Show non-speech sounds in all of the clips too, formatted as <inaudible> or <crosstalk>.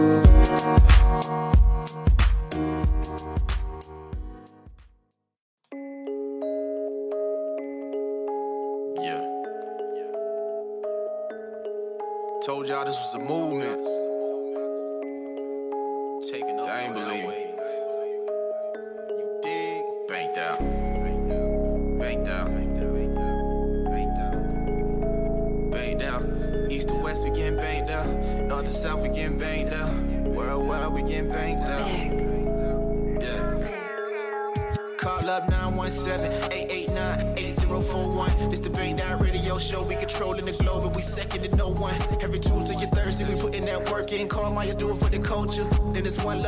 Yeah.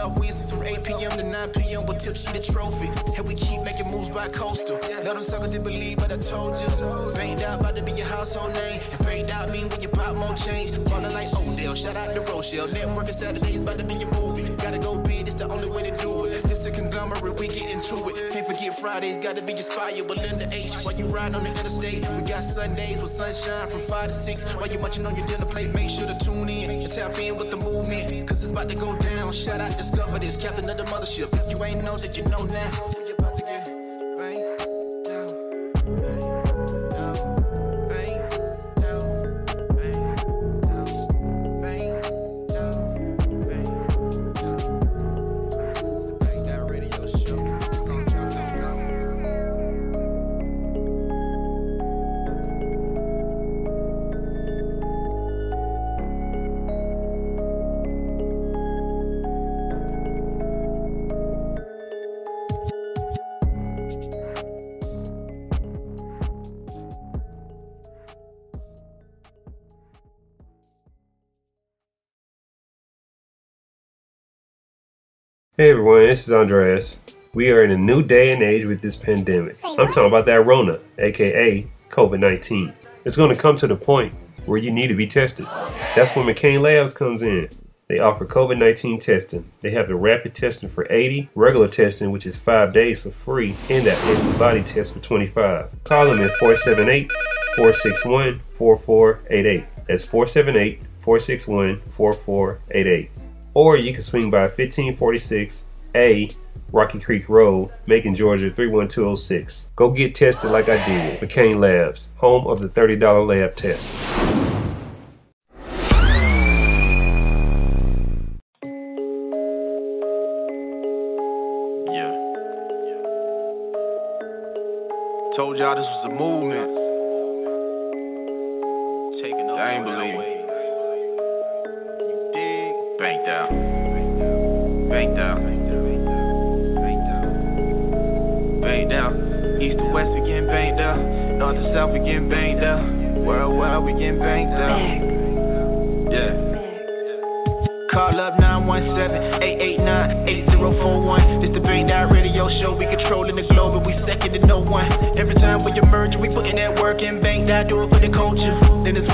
Wednesdays from 8 p.m. to 9 p.m. with Tipsy the trophy. And we keep making moves by coastal. Let them suckers didn't believe, but I told you. Banged out about to be your household name. And banged out mean when you pop more change. Ballin' like Odell. Shout out to Rochelle. Networking Saturdays about to be your A we get into it. Can't forget Fridays, gotta be inspired with Linda H. While you ride on the interstate, we got Sundays with sunshine from 5 to 6. While you munching on your dinner plate, make sure to tune in and tap in with the movement. Cause it's about to go down. Shout out, discover this, captain of the mothership. If you ain't know that you know now. Hey everyone, this is Andreas. We are in a new day and age with this pandemic. I'm talking about that Rona, aka COVID 19. It's going to come to the point where you need to be tested. That's when McCain Labs comes in. They offer COVID 19 testing. They have the rapid testing for 80, regular testing, which is 5 days for free, and that antibody test for 25. Call them at 478 461 4488. That's 478 461 4488 or you can swing by 1546 A Rocky Creek Road, Macon, Georgia 31206. Go get tested like I did. McCain Labs, home of the $30 lab test. Getting banked out. Worldwide, we getting banked up. Yeah. Call up 917-889-8041. This the Bang Down Radio Show. We controlling the globe and we second to no one. Every time we emerge, we putting that work in. Bang Down, do it for the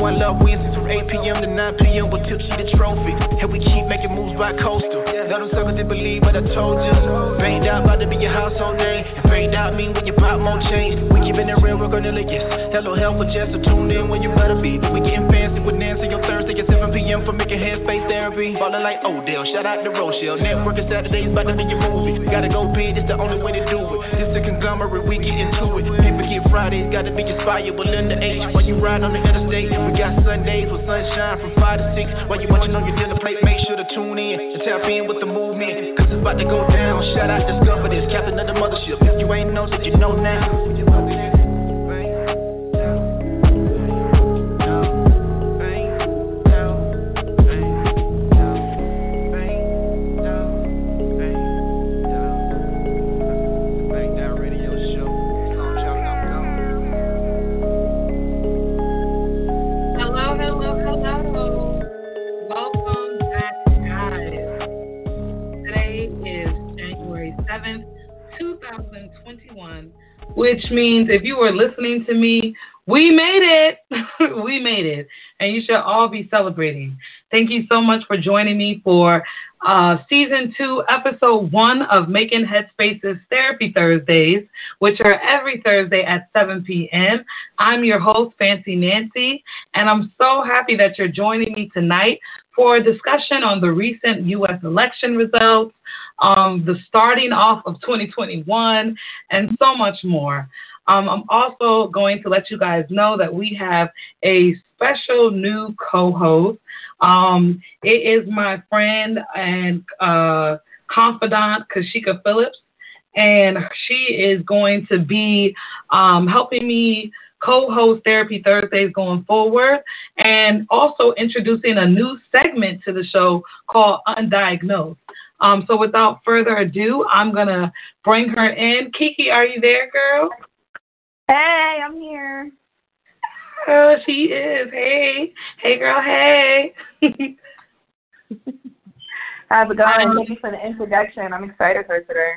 one love Wednesdays from 8 p.m. to 9 p.m. with Tipsy the trophy. And we keep making moves by coastal. Let them suckers didn't believe, but I told you. Bang Down about to be your household name. And Bang Down mean when you pop more change. We keeping it real, we're gonna lick it. Hello, help with just to tune in when you better be. We getting fancy with Nancy on Thursday at 7 p.m. for making headspace therapy. Ballin' like Odell, shout out to Rochelle. Networking Saturdays about to be your movie. Gotta go big, it's the only way to do it. This a conglomerate, we get into it. Can't forget Fridays, gotta be inspired with Linda H. While you ride on the interstate, we got Sundays with sunshine from 5 to 6. While you watching on your dinner plate, make sure to tune in and tap in with the movement. Cause it's about to go down. Shout out, discover this, captain of the mothership. If you ain't know, that you know now. Which means if you were listening to me, we made it. <laughs> we made it. And you should all be celebrating. Thank you so much for joining me for uh, season two, episode one of Making Headspaces Therapy Thursdays, which are every Thursday at 7 p.m. I'm your host, Fancy Nancy, and I'm so happy that you're joining me tonight for a discussion on the recent U.S. election results, um, the starting off of 2021, and so much more. Um, I'm also going to let you guys know that we have a special new co-host. Um, it is my friend and uh, confidant, Kashika Phillips, and she is going to be um, helping me co-host Therapy Thursdays going forward, and also introducing a new segment to the show called Undiagnosed. Um, so without further ado, I'm gonna bring her in. Kiki, are you there, girl? Hey, I'm here. Oh, she is. Hey, hey, girl. Hey. <laughs> How's it going? Um, Thank you for the introduction. I'm excited for today.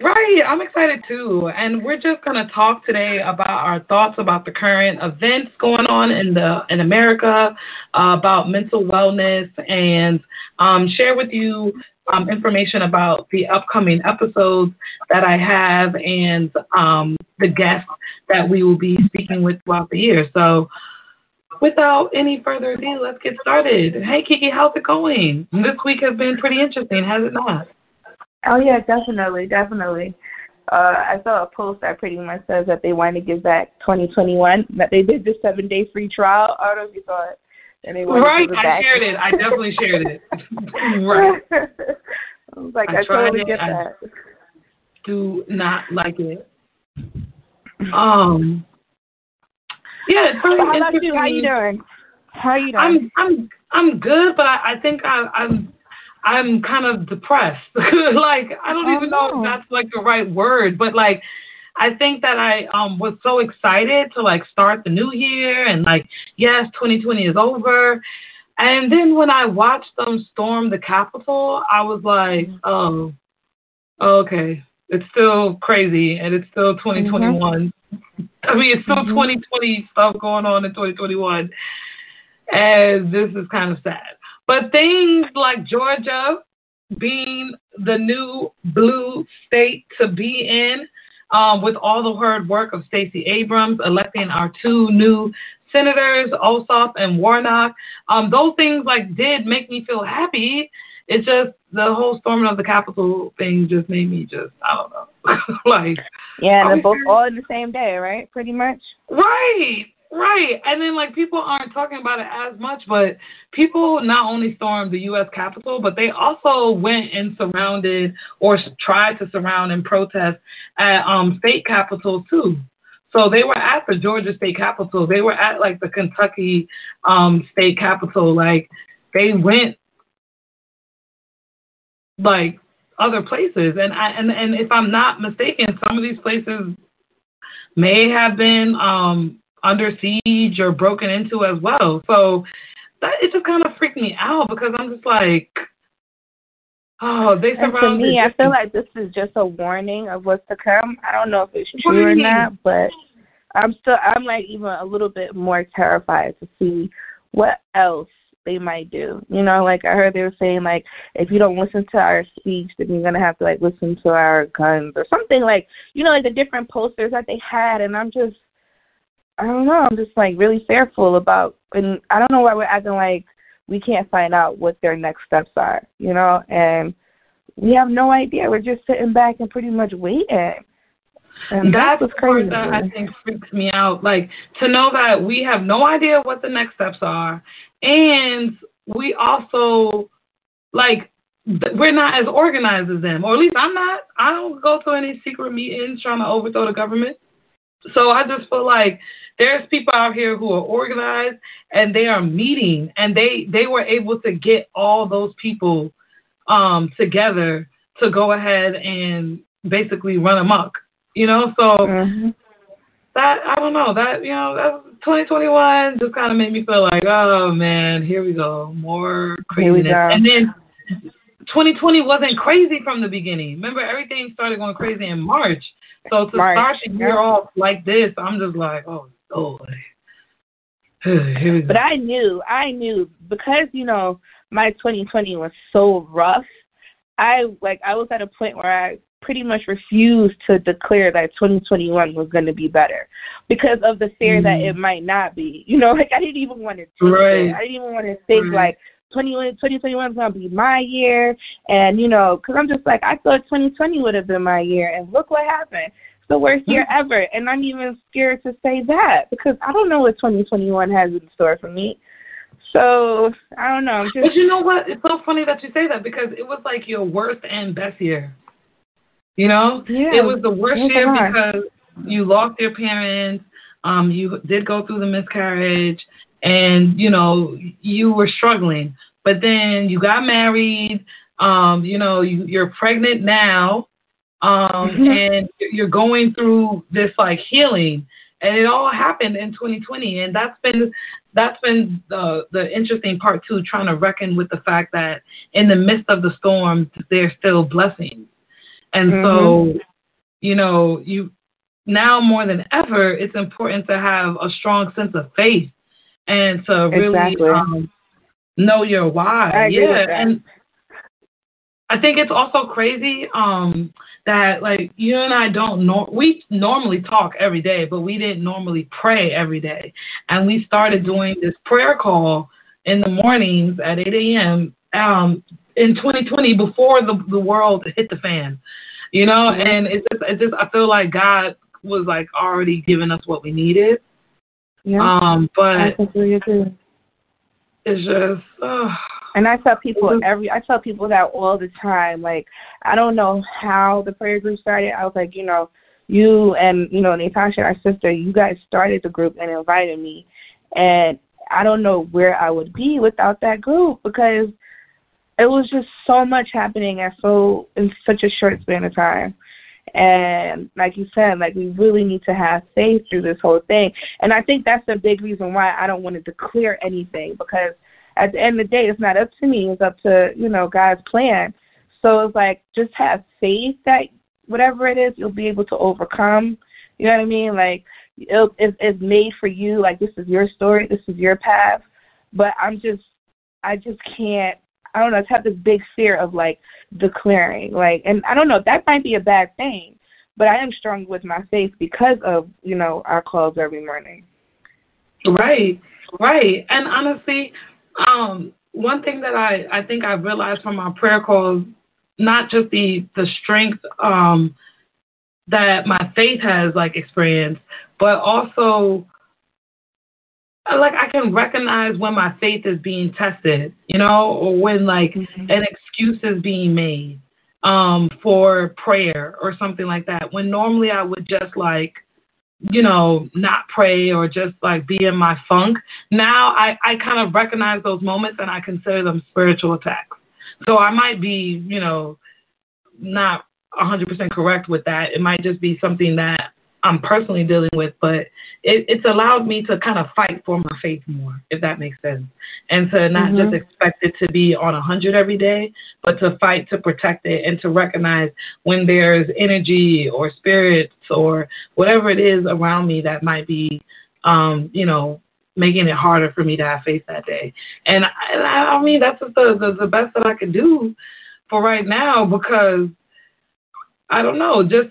Right, I'm excited too. And we're just going to talk today about our thoughts about the current events going on in the in America, uh, about mental wellness, and um, share with you um, information about the upcoming episodes that I have and um, the guests that we will be speaking with throughout the year. So, without any further ado, let's get started. Hey, Kiki, how's it going? This week has been pretty interesting, has it not? Oh yeah, definitely, definitely. Uh, I saw a post that pretty much says that they want to give back 2021. That they did the seven day free trial. I don't know if you saw it. They right, I back. shared it. I definitely shared it. <laughs> right. I was like, I, I totally get I that. Do not like it. Um. Yeah. How about you? How you doing? How are you doing? I'm I'm I'm good, but I, I think I, I'm I'm kind of depressed. <laughs> like I don't oh, even know if that's like the right word, but like I think that I um was so excited to like start the new year and like yes, 2020 is over. And then when I watched them storm the Capitol, I was like, mm-hmm. oh, okay, it's still crazy and it's still 2021. Mm-hmm. I mean, it's still mm-hmm. 2020 stuff going on in 2021, and this is kind of sad. But things like Georgia being the new blue state to be in, um, with all the hard work of Stacey Abrams electing our two new senators, Ossoff and Warnock, um, those things like did make me feel happy. It's just the whole storming of the Capitol thing just made me just I don't know, <laughs> like yeah, they're both all in the same day, right? Pretty much. Right. Right. And then, like, people aren't talking about it as much, but people not only stormed the U.S. Capitol, but they also went and surrounded or tried to surround and protest at um, state capitals, too. So they were at the Georgia state capitol. They were at, like, the Kentucky um, state capitol. Like, they went, like, other places. And, I, and, and if I'm not mistaken, some of these places may have been um, under siege or broken into as well. So that it just kind of freaked me out because I'm just like, oh, they surrounded. And to me, I feel like this is just a warning of what's to come. I don't know if it's true or not, but I'm still I'm like even a little bit more terrified to see what else they might do. You know, like I heard they were saying like if you don't listen to our speech then you're gonna have to like listen to our guns or something like you know, like the different posters that they had and I'm just I don't know. I'm just like really fearful about, and I don't know why we're acting like we can't find out what their next steps are, you know, and we have no idea. We're just sitting back and pretty much waiting. And that's, that's crazy. That I think freaks me out. Like to know that we have no idea what the next steps are, and we also like we're not as organized as them, or at least I'm not. I don't go to any secret meetings trying to overthrow the government. So I just feel like there's people out here who are organized and they are meeting and they they were able to get all those people um together to go ahead and basically run amok. You know, so mm-hmm. that I don't know that you know that 2021 just kind of made me feel like oh man here we go more craziness go. and then 2020 wasn't crazy from the beginning. Remember everything started going crazy in March. So to March. start the year off like this, I'm just like, oh Lord. <sighs> but I knew, I knew because you know my 2020 was so rough. I like I was at a point where I pretty much refused to declare that 2021 was going to be better because of the fear mm. that it might not be. You know, <laughs> like I didn't even want to right. it. I didn't even want to think right. like 2021 is going to be my year. And, you know, because I'm just like, I thought 2020 would have been my year. And look what happened. It's the worst year mm-hmm. ever. And I'm even scared to say that because I don't know what 2021 has in store for me. So I don't know. Just... But you know what? It's so funny that you say that because it was like your worst and best year. You know, yeah, it was the worst year because you lost your parents. Um, you did go through the miscarriage, and you know you were struggling. But then you got married. Um, you know, you, you're pregnant now, um, mm-hmm. and you're going through this like healing and it all happened in 2020 and that's been that's been the the interesting part too trying to reckon with the fact that in the midst of the storm there's still blessings and mm-hmm. so you know you now more than ever it's important to have a strong sense of faith and to really exactly. um, know your why yeah and I think it's also crazy um, that like you and I don't know we normally talk every day, but we didn't normally pray every day, and we started doing this prayer call in the mornings at 8 a.m. Um, in 2020 before the the world hit the fan, you know, mm-hmm. and it's just it's just I feel like God was like already giving us what we needed. Yeah. Um, but I completely agree. It's just. Uh, and I tell people every I tell people that all the time. Like I don't know how the prayer group started. I was like, you know, you and you know Natasha, our sister, you guys started the group and invited me, and I don't know where I would be without that group because it was just so much happening at so in such a short span of time. And like you said, like we really need to have faith through this whole thing. And I think that's the big reason why I don't want to declare anything because at the end of the day, it's not up to me. It's up to you know God's plan. So it's like just have faith that whatever it is, you'll be able to overcome. You know what I mean? Like it, it, it's made for you. Like this is your story. This is your path. But I'm just, I just can't. I don't know. I have this big fear of like declaring. Like, and I don't know. That might be a bad thing. But I am strong with my faith because of you know our calls every morning. Right, right. And honestly, um, one thing that I, I think I've realized from our prayer calls, not just the the strength um, that my faith has like experienced, but also like I can recognize when my faith is being tested, you know, or when like mm-hmm. an excuse is being made um, for prayer or something like that. When normally I would just like you know, not pray or just like be in my funk. Now I, I kind of recognize those moments and I consider them spiritual attacks. So I might be, you know, not 100% correct with that. It might just be something that I'm personally dealing with, but it, it's allowed me to kind of fight for my faith more, if that makes sense, and to not mm-hmm. just expect it to be on a hundred every day, but to fight to protect it and to recognize when there's energy or spirits or whatever it is around me that might be, um, you know, making it harder for me to have faith that day. And I, I mean, that's the, the the best that I can do for right now because I don't know, just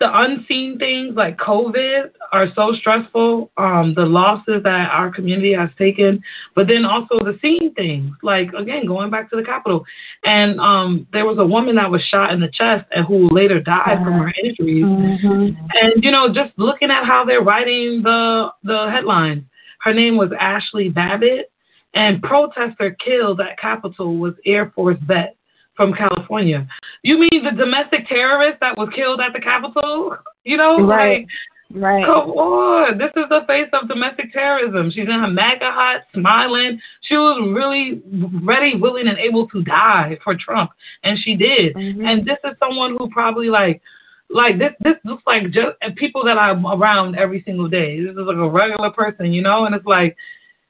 the unseen things like COVID are so stressful, um, the losses that our community has taken, but then also the seen things, like again, going back to the Capitol. And um, there was a woman that was shot in the chest and who later died uh-huh. from her injuries. Mm-hmm. And, you know, just looking at how they're writing the the headline. Her name was Ashli Babbitt, and protester killed at Capitol was Air Force vet from California. You mean the domestic terrorist that was killed at the Capitol? You know, right. Like, right. Come on. This is the face of domestic terrorism. She's in her MAGA hat, smiling. She was really ready, willing, and able to die for Trump. And she did. Mm-hmm. And this is someone who probably like like this this looks like just people that I'm around every single day. This is like a regular person, you know, and it's like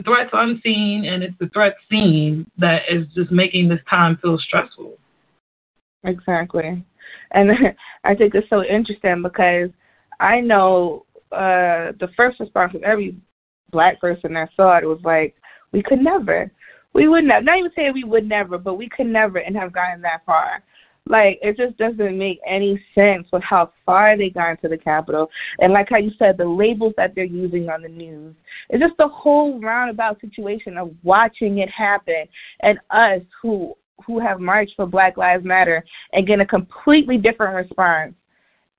threats unseen and it's the threat seen that is just making this time feel stressful. Exactly. And <laughs> I think it's so interesting because I know uh the first response of every black person that saw it was like, we could never. We would never not even say we would never, but we could never and have gotten that far. Like it just doesn't make any sense with how far they got into the Capitol, and like how you said, the labels that they're using on the news. It's just the whole roundabout situation of watching it happen, and us who who have marched for Black Lives Matter and getting a completely different response,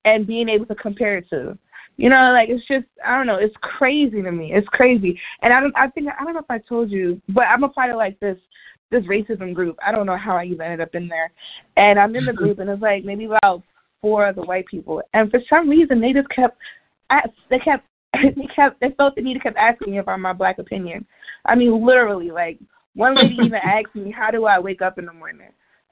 and being able to compare it to. You know, like it's just I don't know, it's crazy to me. It's crazy. And I don't I think I don't know if I told you, but I'm a part of like this this racism group. I don't know how I even ended up in there. And I'm in the <laughs> group, and it's like maybe about four of the white people. And for some reason, they just kept, they kept, <laughs> they kept, they felt the need to keep asking me about my black opinion. I mean, literally, like one lady <laughs> even asked me, "How do I wake up in the morning?"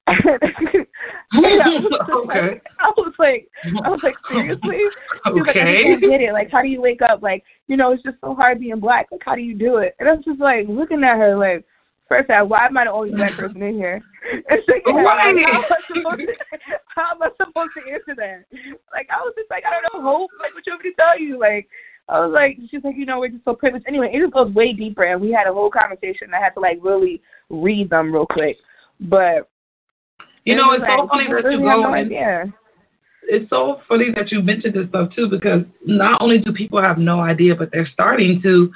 I was okay. Like, I was like, I was like, seriously? She was okay. like, I don't get it. Like, how do you wake up? Like, you know, it's just so hard being black. Like, how do you do it? And I was just like looking at her, like, First, all, why am I the only black <laughs> person in here? <laughs> And second, right. how, am I supposed to, <laughs> how am I supposed to answer that? Like, I was just like, I don't know, hope. Like, what you want me to tell you? Like, I was like, she's like, you know, we're just so privileged. Anyway, it just goes way deeper, and we had a whole conversation. I had to like really read them real quick, but you know, it's like, so funny that you go. No idea. It's so funny that you mentioned this stuff too, because not only do people have no idea, but they're starting to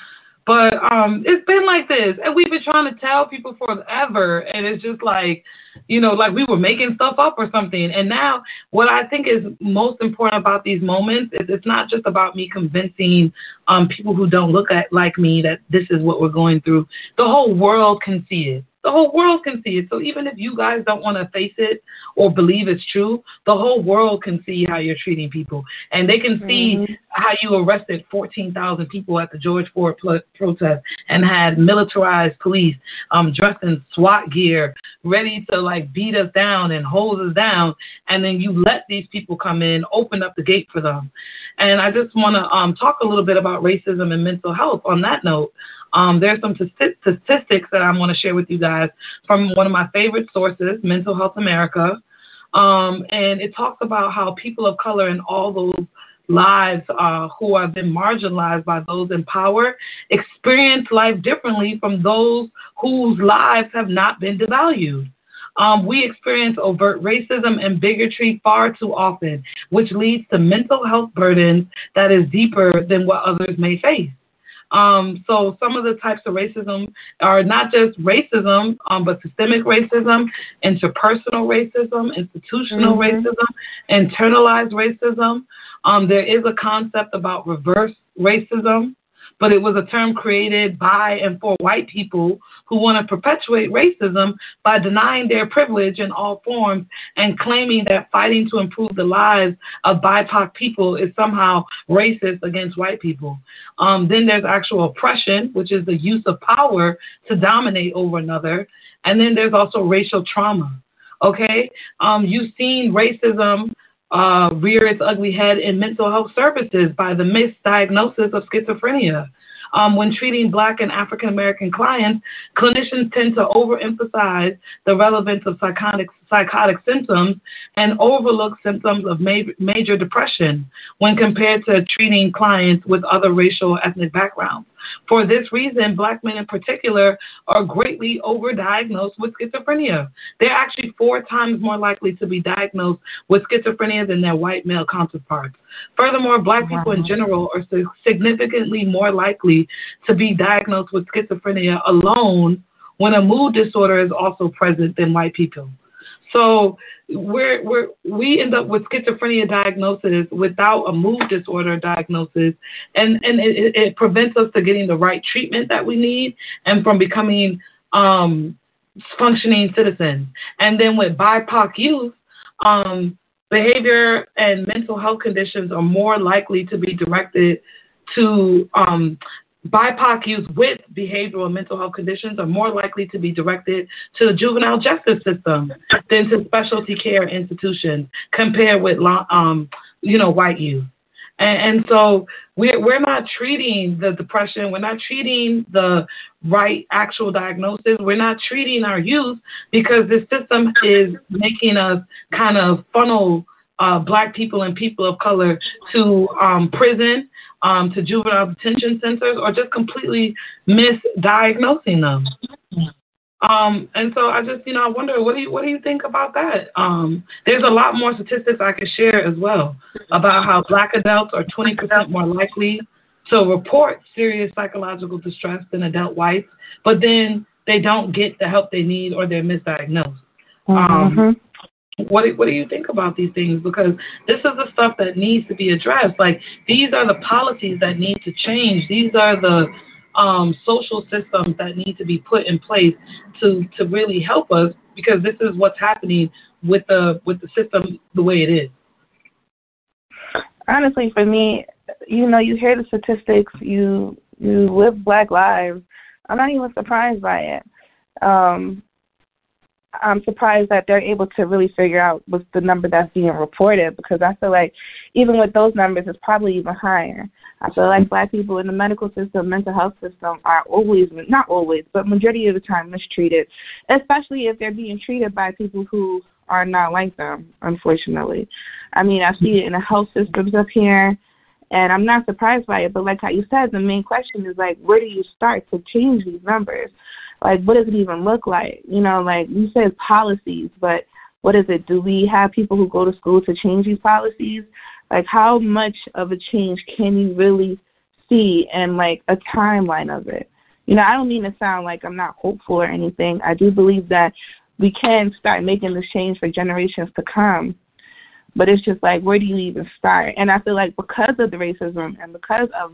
but um, it's been like this, and we've been trying to tell people forever, and it's just like, you know, like we were making stuff up or something. And now, what I think is most important about these moments is it's not just about me convincing um, people who don't look at like me that this is what we're going through. The whole world can see it. The whole world can see it. So even if you guys don't want to face it or believe it's true, the whole world can see how you're treating people. And they can see mm-hmm. how you arrested 14,000 people at the George Floyd protest and had militarized police um, dressed in SWAT gear, ready to like beat us down and hold us down. And then you let these people come in, open up the gate for them. And I just want to um, talk a little bit about racism and mental health on that note. Um, there's some statistics that I want to share with you guys from one of my favorite sources, Mental Health America. Um, and it talks about how people of color and all those lives uh, who have been marginalized by those in power experience life differently from those whose lives have not been devalued. Um, we experience overt racism and bigotry far too often, which leads to mental health burdens that is deeper than what others may face. Um, so some of the types of racism are not just racism, um, but systemic racism, interpersonal racism, institutional mm-hmm. racism, internalized racism. Um, there is a concept about reverse racism but it was a term created by and for white people who want to perpetuate racism by denying their privilege in all forms and claiming that fighting to improve the lives of BIPOC people is somehow racist against white people. Um, then there's actual oppression, which is the use of power to dominate over another. And then there's also racial trauma. Okay? Um, you've seen racism uh, rear its ugly head in mental health services by the misdiagnosis of schizophrenia. Um, when treating Black and African American clients, clinicians tend to overemphasize the relevance of psychotic, psychotic symptoms and overlook symptoms of ma- major depression when compared to treating clients with other racial or ethnic backgrounds. For this reason, black men in particular are greatly overdiagnosed with schizophrenia. They're actually four times more likely to be diagnosed with schizophrenia than their white male counterparts. Furthermore, black wow. people in general are significantly more likely to be diagnosed with schizophrenia alone when a mood disorder is also present than white people. So we're, we're, we end up with schizophrenia diagnosis without a mood disorder diagnosis, and, and it, it prevents us to getting the right treatment that we need and from becoming um, functioning citizens. And then with BIPOC youth, um, behavior and mental health conditions are more likely to be directed to um, BIPOC youth with behavioral and mental health conditions are more likely to be directed to the juvenile justice system than to specialty care institutions compared with, um, you know, white youth. And, and so we're, we're not treating the depression, we're not treating the right actual diagnosis, we're not treating our youth because this system is making us kind of funnel uh, black people and people of color to um, prison um, to juvenile detention centers or just completely misdiagnosing them. Um, and so I just, you know, I wonder what do you what do you think about that? Um, there's a lot more statistics I could share as well about how black adults are 20% more likely to report serious psychological distress than adult whites, but then they don't get the help they need or they're misdiagnosed. Um, mm-hmm. What what do you think about these things? Because this is the stuff that needs to be addressed. Like these are the policies that need to change. These are the um, social systems that need to be put in place to to really help us. Because this is what's happening with the with the system the way it is. Honestly, for me, you know, you hear the statistics. You you live Black lives. I'm not even surprised by it. Um, I'm surprised that they're able to really figure out what's the number that's being reported because I feel like even with those numbers, it's probably even higher. I feel like black people in the medical system, mental health system are always, not always, but majority of the time mistreated, especially if they're being treated by people who are not like them, unfortunately. I mean, I see it in the health systems up here, and I'm not surprised by it, but like how you said, the main question is like, where do you start to change these numbers? Like what does it even look like? You know, like you said policies, but what is it? Do we have people who go to school to change these policies? Like how much of a change can you really see and like a timeline of it? You know, I don't mean to sound like I'm not hopeful or anything. I do believe that we can start making this change for generations to come. But it's just like where do you even start? And I feel like because of the racism and because of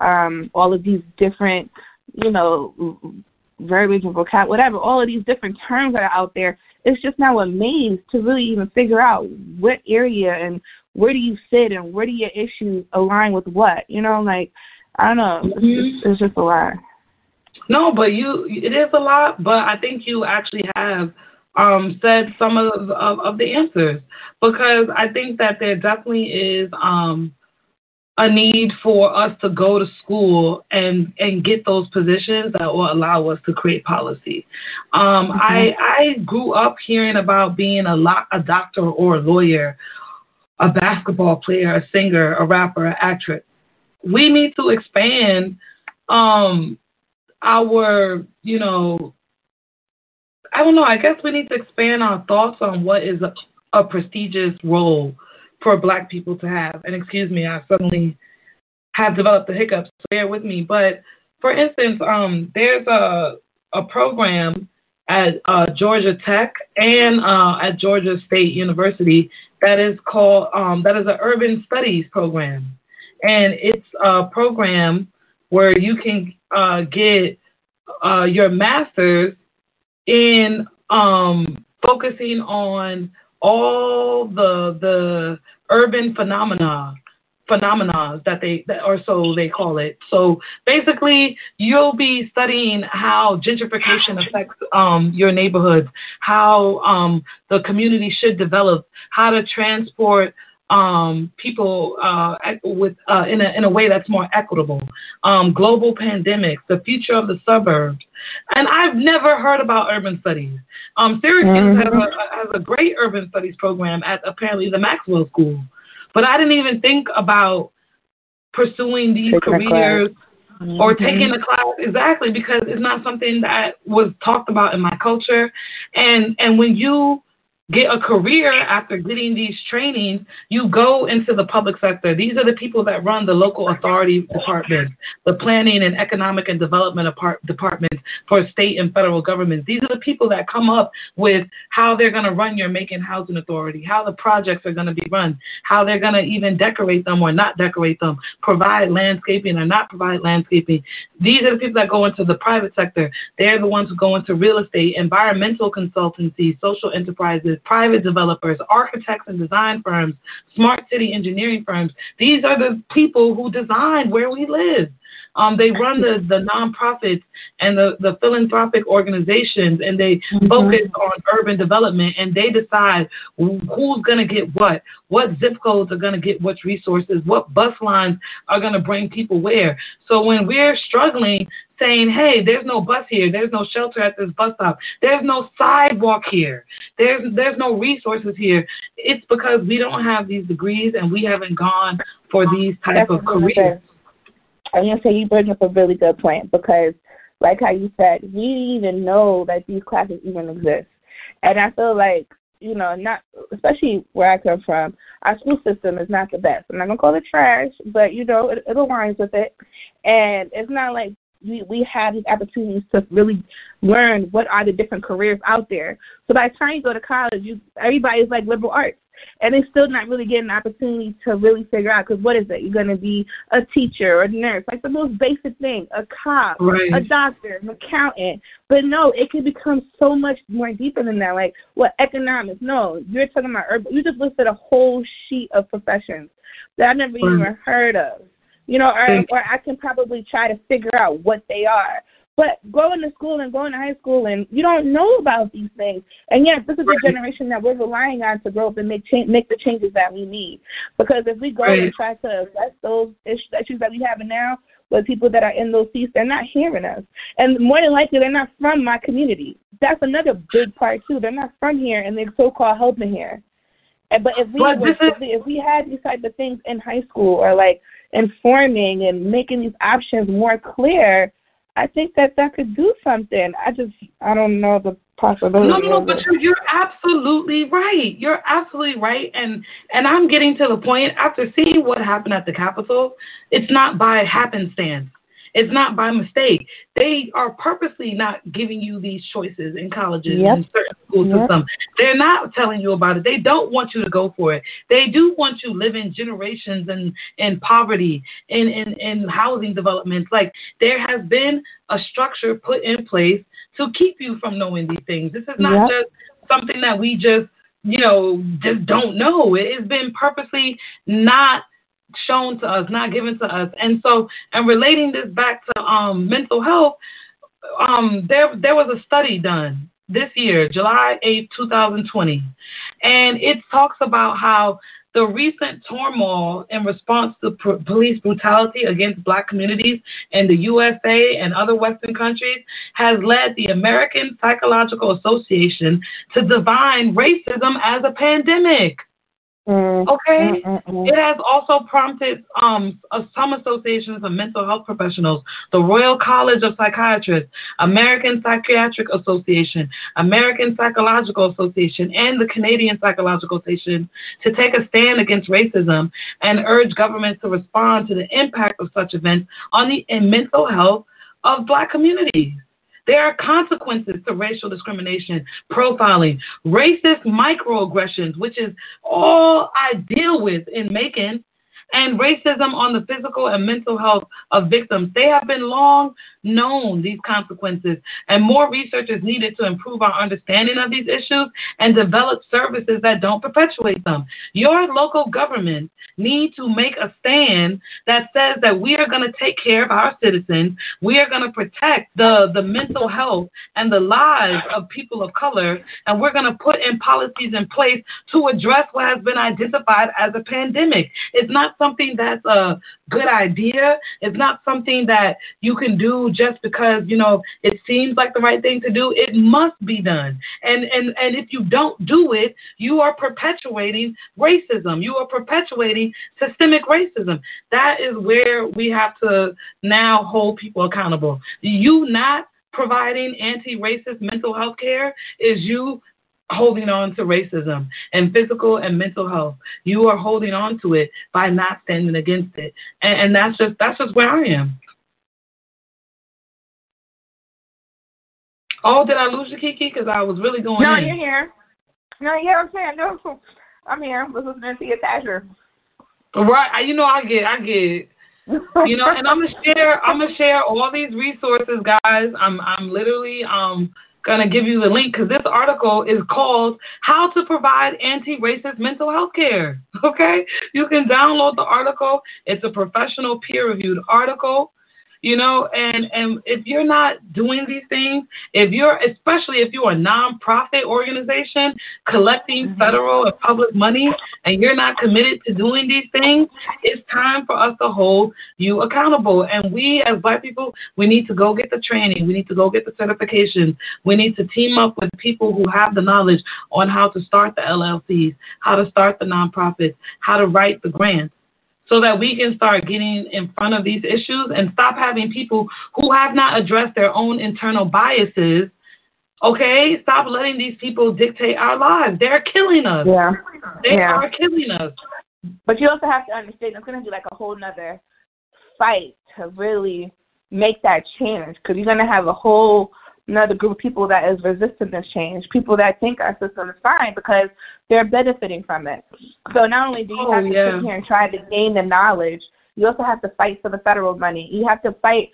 um all of these different, you know, verbiage and vocab, whatever, all of these different terms that are out there, it's just now a maze to really even figure out what area and where do you sit and where do your issues align with what. You know, like I don't know, it's, mm-hmm. it's just a lot. No, but you, it is a lot. But I think you actually have um, said some of, of of the answers because I think that there definitely is. Um, a need for us to go to school and and get those positions that will allow us to create policy. Um, mm-hmm. I I grew up hearing about being a lot a doctor or a lawyer, a basketball player, a singer, a rapper, an actress. We need to expand um, our you know I don't know. I guess we need to expand our thoughts on what is a, a prestigious role for black people to have. And excuse me, I suddenly have developed the hiccups. So bear with me. But for instance, um, there's a a program at uh, Georgia Tech and uh, at Georgia State University that is called um, that is an urban studies program, and it's a program where you can uh, get uh, your master's in um, focusing on all the the urban phenomena phenomena that they that, or so they call it. So basically, you'll be studying how gentrification affects um, your neighborhoods, how um, the community should develop, how to transport um, people uh, with uh, in a in a way that's more equitable. Um, global pandemics, the future of the suburbs, and I've never heard about urban studies. Um, Syracuse mm-hmm. has, a, has a great urban studies program at apparently the Maxwell School, but I didn't even think about pursuing these taking careers. Mm-hmm. Or taking a class exactly because it's not something that was talked about in my culture, and and when you get a career after getting these trainings, you go into the public sector. These are the people that run the local authority departments, the planning and economic and development departments for state and federal governments. These are the people that come up with how they're going to run your Macon Housing Authority, how the projects are going to be run, how they're going to even decorate them or not decorate them, provide landscaping or not provide landscaping. These are the people that go into the private sector. They're the ones who go into real estate, environmental consultancy, social enterprises, private developers, architects and design firms, smart city engineering firms. These are the people who design where we live. Um, they run the, the nonprofits and the, the philanthropic organizations, and they mm-hmm. focus on urban development, and they decide who's going to get what, what zip codes are going to get what resources, what bus lines are going to bring people where. So when we're struggling, saying, hey, there's no bus here, there's no shelter at this bus stop, there's no sidewalk here, there's there's no resources here. It's because we don't have these degrees and we haven't gone for these type of careers. I'm gonna say you bring up a really good point because like how you said, we didn't even know that these classes even exist. And I feel like, you know, not especially where I come from, our school system is not the best. I'm not gonna call it trash, but you know, it, it aligns with it. And it's not like we we have these opportunities to really learn what are the different careers out there. So by the time you go to college, you everybody's like liberal arts and they're still not really getting an opportunity to really figure out because what is it? You're going to be a teacher or a nurse, like the most basic thing, a cop, right. a doctor, an accountant. But no, it can become so much more deeper than that. Like what economics? No, you're talking about urban. You just listed a whole sheet of professions that I never right. even heard of. You know, or, or I can probably try to figure out what they are. But going to school and going to high school and you don't know about these things. And yes, this is the generation that we're relying on to grow up and make change, make the changes that we need. Because if we go right. and try to address those issues that we have now with people that are in those seats, they're not hearing us. And more than likely, they're not from my community. That's another big part too. They're not from here, and they're so-called helping here. But if we well, was, if, we, if we had these type of things in high school or like informing and making these options more clear, I think that that could do something. I just I don't know the possibility. No, no, but you're, you're absolutely right. You're absolutely right, and and I'm getting to the point after seeing what happened at the Capitol. It's not by happenstance. It's not by mistake. They are purposely not giving you these choices in colleges yep. and certain school yep. systems. They're not telling you about it. They don't want you to go for it. They do want you living generations in, in poverty, in, in, in housing developments. Like there has been a structure put in place to keep you from knowing these things. This is not yep. just something that we just you know, just don't know. It has been purposely not shown to us, not given to us. And so, and relating this back to um, mental health, um, there there was a study done this year, July 8, 2020, and it talks about how the recent turmoil in response to pr- police brutality against black communities in the USA and other Western countries has led the American Psychological Association to define racism as a pandemic. Mm, okay. Mm, mm, it has also prompted um, some associations of mental health professionals, the Royal College of Psychiatrists, American Psychiatric Association, American Psychological Association, and the Canadian Psychological Association to take a stand against racism and urge governments to respond to the impact of such events on the mental health of black communities. There are consequences to racial discrimination, profiling, racist microaggressions, which is all I deal with in Macon and racism on the physical and mental health of victims. They have been long known, these consequences, and more research is needed to improve our understanding of these issues and develop services that don't perpetuate them. Your local government need to make a stand that says that we are going to take care of our citizens, we are going to protect the, the mental health and the lives of people of color, and we're going to put in policies in place to address what has been identified as a pandemic. It's not something that's a good idea. It's not something that you can do just because, you know, it seems like the right thing to do. It must be done. And and and if you don't do it, you are perpetuating racism. You are perpetuating systemic racism. That is where we have to now hold people accountable. You not providing anti-racist mental health care is you holding on to racism and physical and mental health. You are holding on to it by not standing against it. And, and that's just that's just where I am. Oh, did I lose you, Kiki? Because I was really going. No, in. you're here. No, yeah, I'm saying no. I'm here. I was listening to your Thatcher. Right, you know I get, I get. <laughs> you know, and I'm gonna share. I'm gonna share all these resources, guys. I'm, I'm literally, um, going to give you the link because this article is called How to Provide Anti Racist Mental Health Care. <laughs> Okay? You can download the article, it's a professional peer reviewed article you know, and and if you're not doing these things, if you're especially if you're a nonprofit organization collecting mm-hmm. federal and public money and you're not committed to doing these things, it's time for us to hold you accountable. And we as black people, we need to go get the training, we need to go get the certifications we need to team up with people who have the knowledge on how to start the LLCs, how to start the nonprofits, how to write the grants so that we can start getting in front of these issues and stop having people who have not addressed their own internal biases. Okay, stop letting these people dictate our lives. They're killing us. Yeah, they yeah. are killing us. But you also have to understand it's going to be like a whole nother fight to really make that change because you're going to have a whole another group of people that is resistant to this change, people that think our system is fine because they're benefiting from it. So not only do you oh, have to yeah. sit here and try to gain the knowledge, you also have to fight for the federal money. You have to fight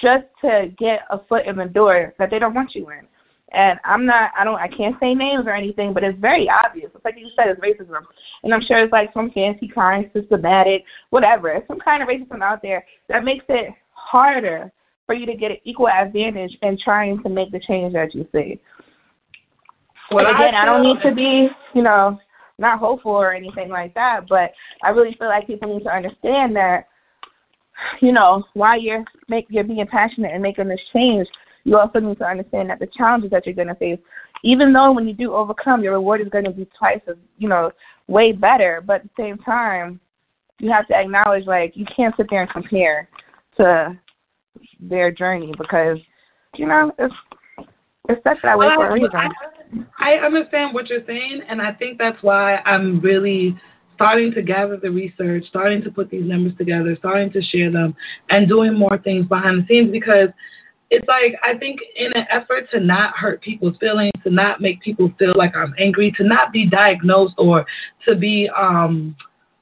just to get a foot in the door that they don't want you in. And I'm not, I don't, I can't say names or anything, but it's very obvious. It's like you said, it's racism. And I'm sure it's like some fancy kind, systematic, whatever. It's some kind of racism out there that makes it harder for you to get an equal advantage in trying to make the change that you see. Well, again, I, I don't need to be, you know, not hopeful or anything like that, but I really feel like people need to understand that, you know, while you're make you're being passionate and making this change, you also need to understand that the challenges that you're going to face, even though when you do overcome, your reward is going to be twice as, you know, way better. But at the same time, you have to acknowledge like you can't sit there and compare to their journey because you know it's it's such that way for a reason. I, I understand what you're saying, and I think that's why I'm really starting to gather the research, starting to put these numbers together, starting to share them, and doing more things behind the scenes because it's like I think in an effort to not hurt people's feelings, to not make people feel like I'm angry, to not be diagnosed or to be um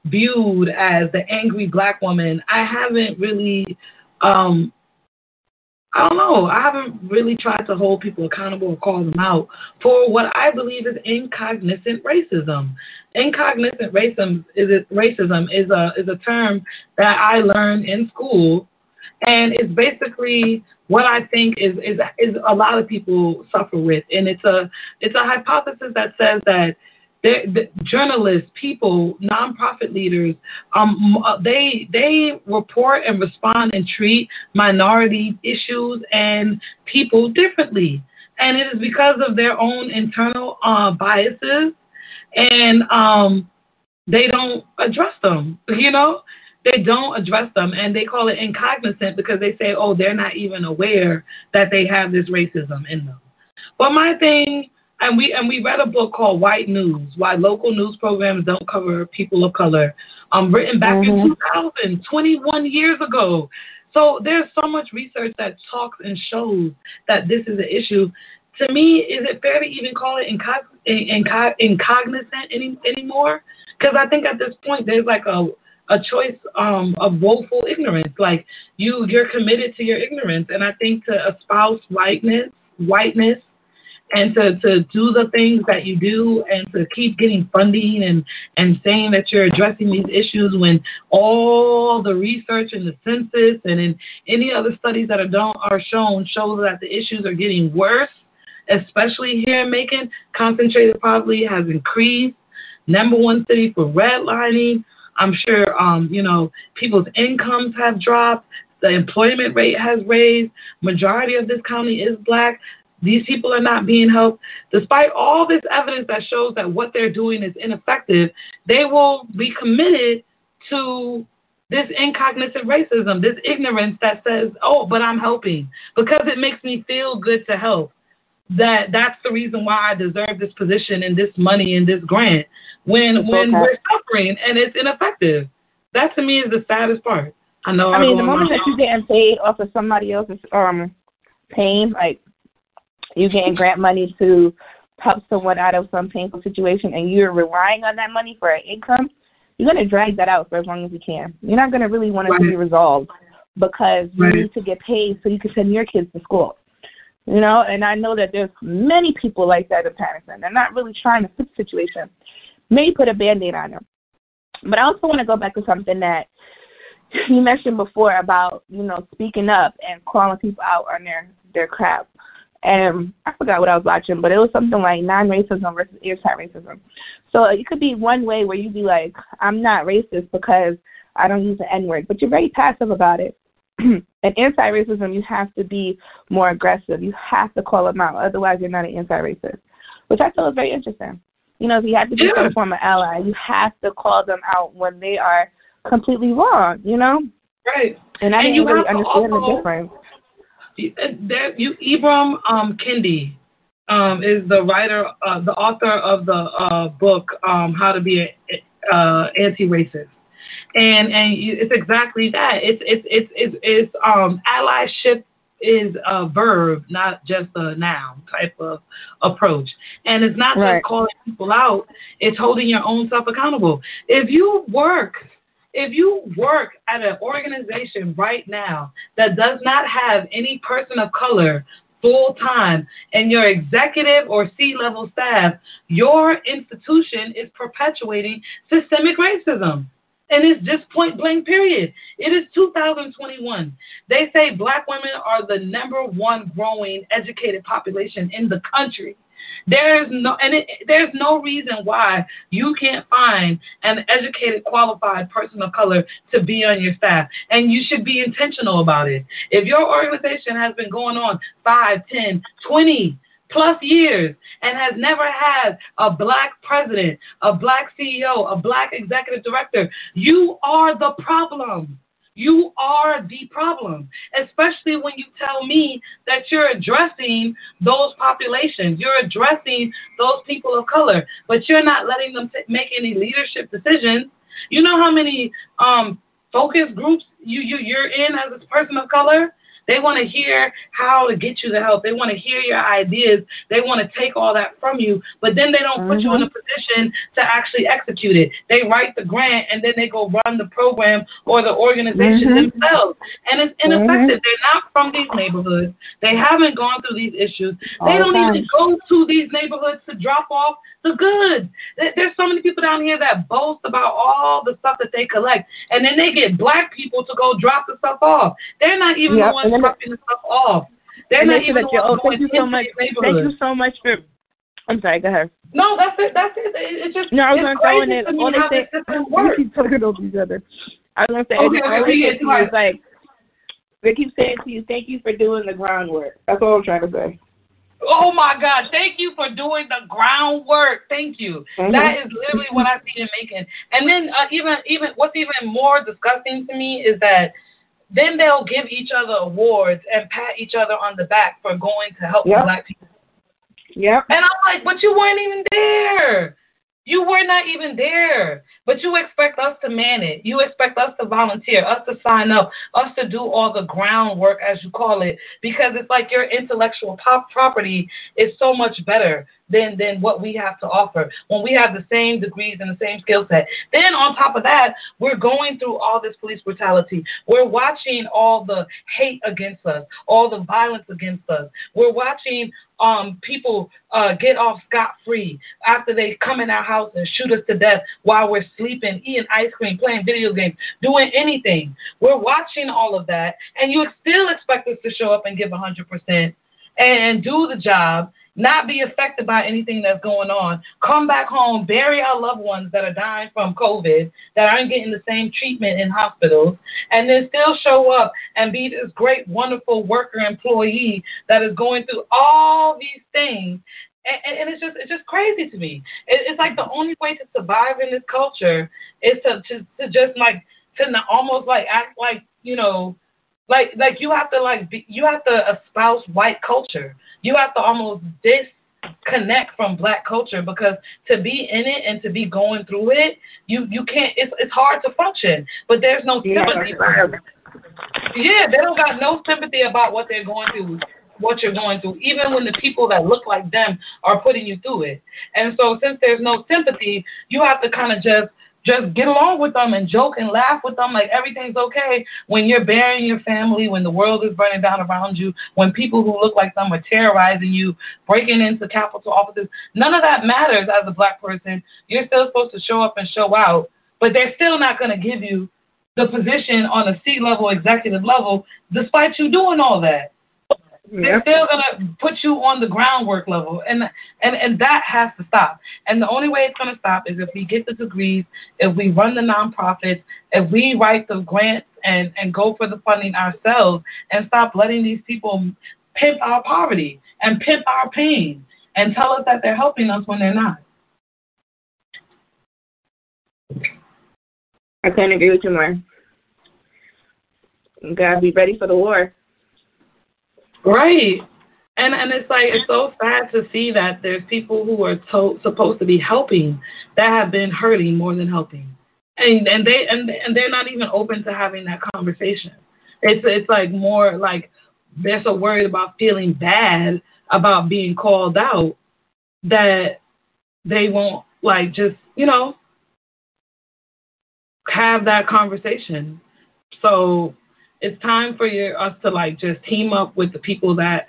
viewed as the angry black woman, I haven't really um I don't know. I haven't really tried to hold people accountable or call them out for what I believe is incognizant racism. Incognizant racism is racism is a is a term that I learned in school, and it's basically what I think is is is a lot of people suffer with, and it's a it's a hypothesis that says that the journalists, people, nonprofit leaders, um, uh, they they report and respond and treat minority issues and people differently, and it is because of their own internal uh, biases, and um, they don't address them. You know, they don't address them, and they call it incognizant because they say, oh, they're not even aware that they have this racism in them. But my thing and we and we read a book called White News: Why Local News Programs Don't Cover People of Color, um, written back mm-hmm. in 2000, 21 years ago. So there's so much research that talks and shows that this is an issue. To me, is it fair to even call it incog- incog- incognizant any, anymore? Because I think at this point there's like a a choice um, of woeful ignorance. Like you, you're committed to your ignorance, and I think to espouse whiteness, whiteness and to, to do the things that you do and to keep getting funding and, and saying that you're addressing these issues when all the research and the census and in any other studies that are done are shown shows that the issues are getting worse, especially here in Macon. Concentrated poverty has increased. Number one city for redlining. I'm sure um, you know people's incomes have dropped. The employment rate has raised. Majority of this county is black. These people are not being helped. Despite all this evidence that shows that what they're doing is ineffective, they will be committed to this incognizant racism, this ignorance that says, "Oh, but I'm helping because it makes me feel good to help." That that's the reason why I deserve this position and this money and this grant. When when okay. we're suffering and it's ineffective, that to me is the saddest part. I know. I mean, the moment that you're getting paid off of somebody else's um pain, like you getting grant money to help someone out of some painful situation and you're relying on that money for an income, you're going to drag that out for as long as you can. You're not going to really want it right. to be resolved because you need to get paid so you can send your kids to school. You know, and I know that there's many people like that in Paterson. They're not really trying to fix the situation. Maybe put a band-aid on them. But I also want to go back to something that you mentioned before about, you know, speaking up and calling people out on their, their crap and I forgot what I was watching, but it was something like non-racism versus anti-racism. So it could be one way where you'd be like, I'm not racist because I don't use the N-word, but you're very passive about it. <clears throat> and anti-racism, you have to be more aggressive. You have to call them out, otherwise you're not an anti-racist, which I feel is very interesting. You know, if you have to be some form of ally, you have to call them out when they are completely wrong, you know? Right. And I and didn't really understand also, the difference. There, you Ibram um, Kendi um, is the writer, uh, the author of the uh, book um, How to Be a, uh, Anti-Racist, and and it's exactly that. It's it's it's it's, it's um, allyship is a verb, not just a noun type of approach. And it's not right. just calling people out, it's holding your own self accountable. If you work, if you work at an organization right now that does not have any person of color full time and your executive or C level staff, your institution is perpetuating systemic racism. And it's just point blank, period. It is 2021. They say black women are the number one growing educated population in the country. There is no and it, there's no reason why you can't find an educated, qualified person of color to be on your staff, and you should be intentional about it. If your organization has been going on five, ten, twenty plus years and has never had a black president, a black CEO, a black executive director, you are the problem. You are the problem, especially when you tell me that you're addressing those populations, you're addressing those people of color, but you're not letting them t- make any leadership decisions. You know how many um, focus groups you, you you're in as a person of color? They want to hear how to get you the help. They want to hear your ideas. They want to take all that from you, but then they don't mm-hmm. put you in a mm-hmm. position to actually execute it. They write the grant and then they go run the program or the organization mm-hmm. themselves. And it's ineffective. Mm-hmm. They're not from these neighborhoods. They haven't gone through these issues. All they don't even go to these neighborhoods to drop off the goods. There's so many people down here that boast about all the stuff that they collect, and then they get black people to go drop the stuff off. They're not even yep. the ones dropping the stuff off. They're not even oh, thank you so much. Thank you so much for. I'm sorry. Go ahead. No, that's it. That's it. It's just no. I was going to throw in it. All they say, we keep talking over each other. I was going to say, okay, all okay, they say is like they keep saying to you, "Thank you for doing the groundwork." That's all I'm trying to say. Oh my God! Thank you for doing the groundwork. Thank you. Mm-hmm. That is literally what I see them making. And then uh, even even what's even more disgusting to me is that then they'll give each other awards and pat each other on the back for going to help yep. black people. Yeah. And I'm like, but you weren't even there. You were not even there, but you expect us to man it. You expect us to volunteer, us to sign up, us to do all the groundwork, as you call it, because it's like your intellectual property is so much better than than what we have to offer when we have the same degrees and the same skill set. Then on top of that, we're going through all this police brutality. We're watching all the hate against us, all the violence against us. We're watching um, people uh, get off scot free after they come in our house and shoot us to death while we're sleeping, eating ice cream, playing video games, doing anything. We're watching all of that, and you still expect us to show up and give 100% and do the job not be affected by anything that's going on, come back home, bury our loved ones that are dying from COVID, that aren't getting the same treatment in hospitals, and then still show up and be this great, wonderful worker employee that is going through all these things. And, and it's just it's just crazy to me. It, it's like the only way to survive in this culture is to to, to just like to almost like act like you know like like you have to like be, you have to espouse white culture you have to almost disconnect from black culture because to be in it and to be going through it, you you can't. It's it's hard to function, but there's no sympathy. Yeah, they don't got no sympathy about what they're going through what you're going through, even when the people that look like them are putting you through it. And so, since there's no sympathy, you have to kind of just just get along with them and joke and laugh with them like everything's okay when you're burying your family, when the world is burning down around you, when people who look like them are terrorizing you, breaking into Capitol offices. None of that matters as a black person. You're still supposed to show up and show out, but they're still not going to give you the position on a C level executive level despite you doing all that. They're still gonna put you on the groundwork level, and and and that has to stop. And the only way it's gonna stop is if we get the degrees, if we run the nonprofits, if we write the grants and and go for the funding ourselves, and stop letting these people pimp our poverty and pimp our pain and tell us that they're helping us when they're not. I couldn't agree with you more. You gotta be ready for the war. Right. And and it's like it's so sad to see that there's people who are to, supposed to be helping that have been hurting more than helping, and and they and and they're not even open to having that conversation. It's it's like more like they're so worried about feeling bad about being called out that they won't like just you know have that conversation. So it's time for your, us to like just team up with the people that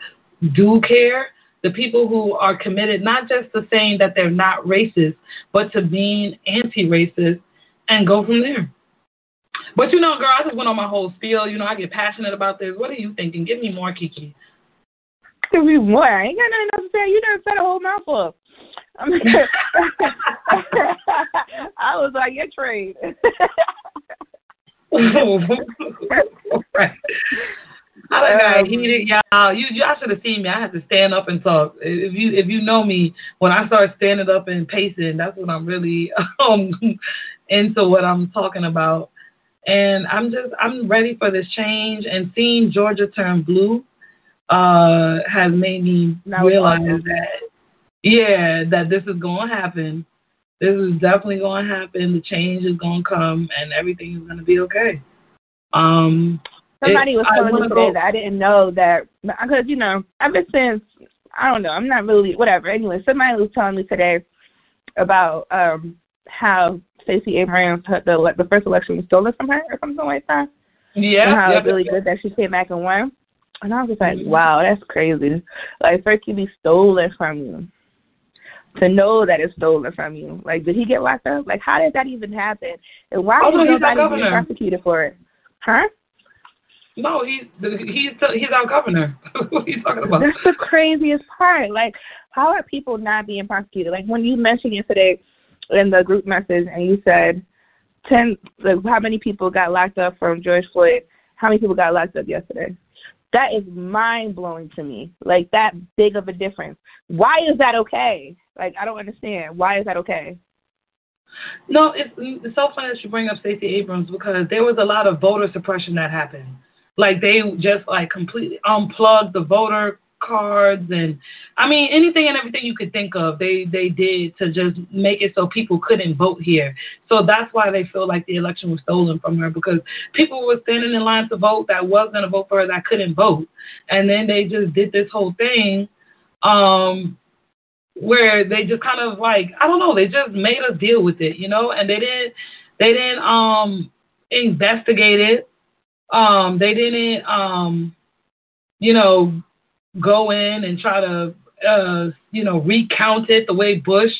do care, the people who are committed not just to saying that they're not racist, but to being anti-racist, and go from there. But you know, girl, I just went on my whole spiel. You know, I get passionate about this. What are you thinking? Give me more, Kiki. Give me more. I ain't got nothing else to say. You done said a whole mouthful. <laughs> <laughs> I, was like, your trade. <laughs> right. I don't got um, heated, y'all. You y'all should have seen me. I had to stand up and talk. If you if you know me, when I start standing up and pacing, that's when I'm really <laughs> um into what I'm talking about. And I'm just I'm ready for this change. And seeing Georgia turn blue uh has made me realize that yeah that this is going to happen. This is definitely going to happen. The change is going to come, and everything is going to be okay. Um, Somebody it, was telling me today that I didn't know that because you know ever since I don't know I'm not really whatever. Anyway, somebody was telling me today about um how Stacey Abrams the the first election was stolen from her or something like that. Yeah, and how yeah, it's really yeah. good that she came back and won. And I was just like, mm-hmm. wow, that's crazy. Like first you be stolen from you. To know that it's stolen from you. Like, did he get locked up? Like, how did that even happen? And why oh, is nobody being prosecuted for it? Huh? No, he's he's he's our governor. <laughs> what are you talking about? That's the craziest part. Like, how are people not being prosecuted? Like when you mentioned yesterday in the group message, and you said ten, like how many people got locked up from George Floyd? How many people got locked up yesterday? That is mind blowing to me. Like that big of a difference. Why is that okay? Like I don't understand. Why is that okay? No, it's, it's so funny that you bring up Stacey Abrams because there was a lot of voter suppression that happened. Like they just like completely unplugged the voter cards and I mean anything and everything you could think of they they did to just make it so people couldn't vote here. So that's why they feel like the election was stolen from her because people were standing in line to vote that was gonna vote for her that couldn't vote. And then they just did this whole thing um where they just kind of like I don't know, they just made us deal with it, you know, and they didn't they didn't um investigate it um, they didn't, um, you know, go in and try to, uh, you know, recount it the way Bush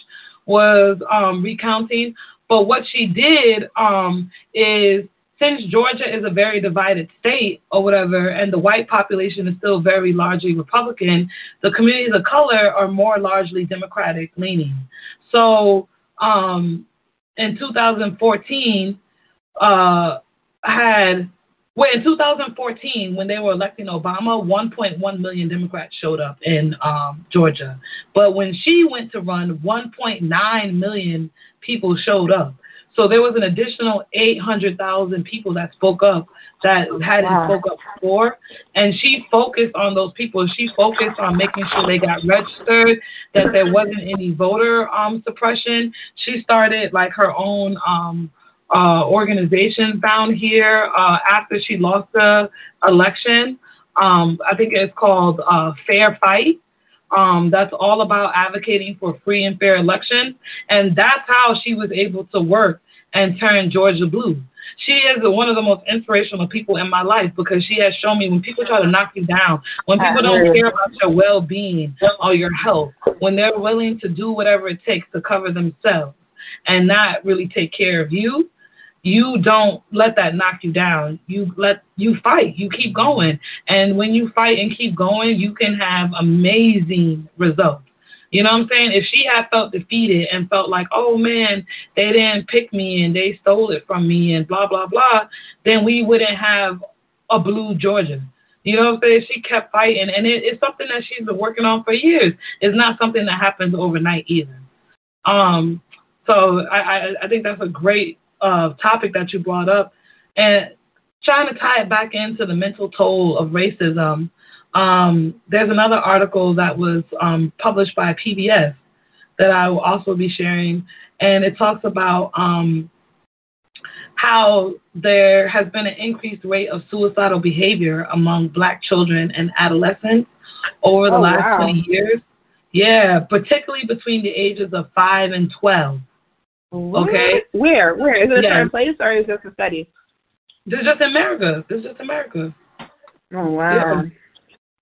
was um, recounting. But what she did um, is since Georgia is a very divided state or whatever, and the white population is still very largely Republican, the communities of color are more largely Democratic leaning. So um, in 2014, uh, had well, in 2014, when they were electing Obama, 1.1 million Democrats showed up in um, Georgia. But when she went to run, 1.9 million people showed up. So there was an additional 800,000 people that spoke up that hadn't wow. spoke up before. And she focused on those people. She focused on making sure they got registered, that there wasn't any voter um, suppression. She started like her own um, uh, organization found here uh, after she lost the election. Um, I think it's called uh, Fair Fight. Um, that's all about advocating for free and fair elections. And that's how she was able to work and turn Georgia blue. She is one of the most inspirational people in my life because she has shown me when people try to knock you down, when people don't care about your well being or your health, when they're willing to do whatever it takes to cover themselves and not really take care of you, you don't let that knock you down. You let you fight. You keep going. And when you fight and keep going, you can have amazing results. You know what I'm saying? If she had felt defeated and felt like, oh man, they didn't pick me and they stole it from me and blah, blah, blah, then we wouldn't have a blue Georgia. You know what I'm saying? She kept fighting and it, it's something that she's been working on for years. It's not something that happens overnight either. Um, so I, I, I think that's a great uh, topic that you brought up, and trying to tie it back into the mental toll of racism. Um, there's another article that was um, published by PBS that I will also be sharing, and it talks about um, how there has been an increased rate of suicidal behavior among black children and adolescents over the oh, last wow. 20 years. Yeah, particularly between the ages of 5 and 12. What? Okay. Where? Where? Is it a Yeah. certain place or is it just a study? This is just America. This is just America. Oh, wow.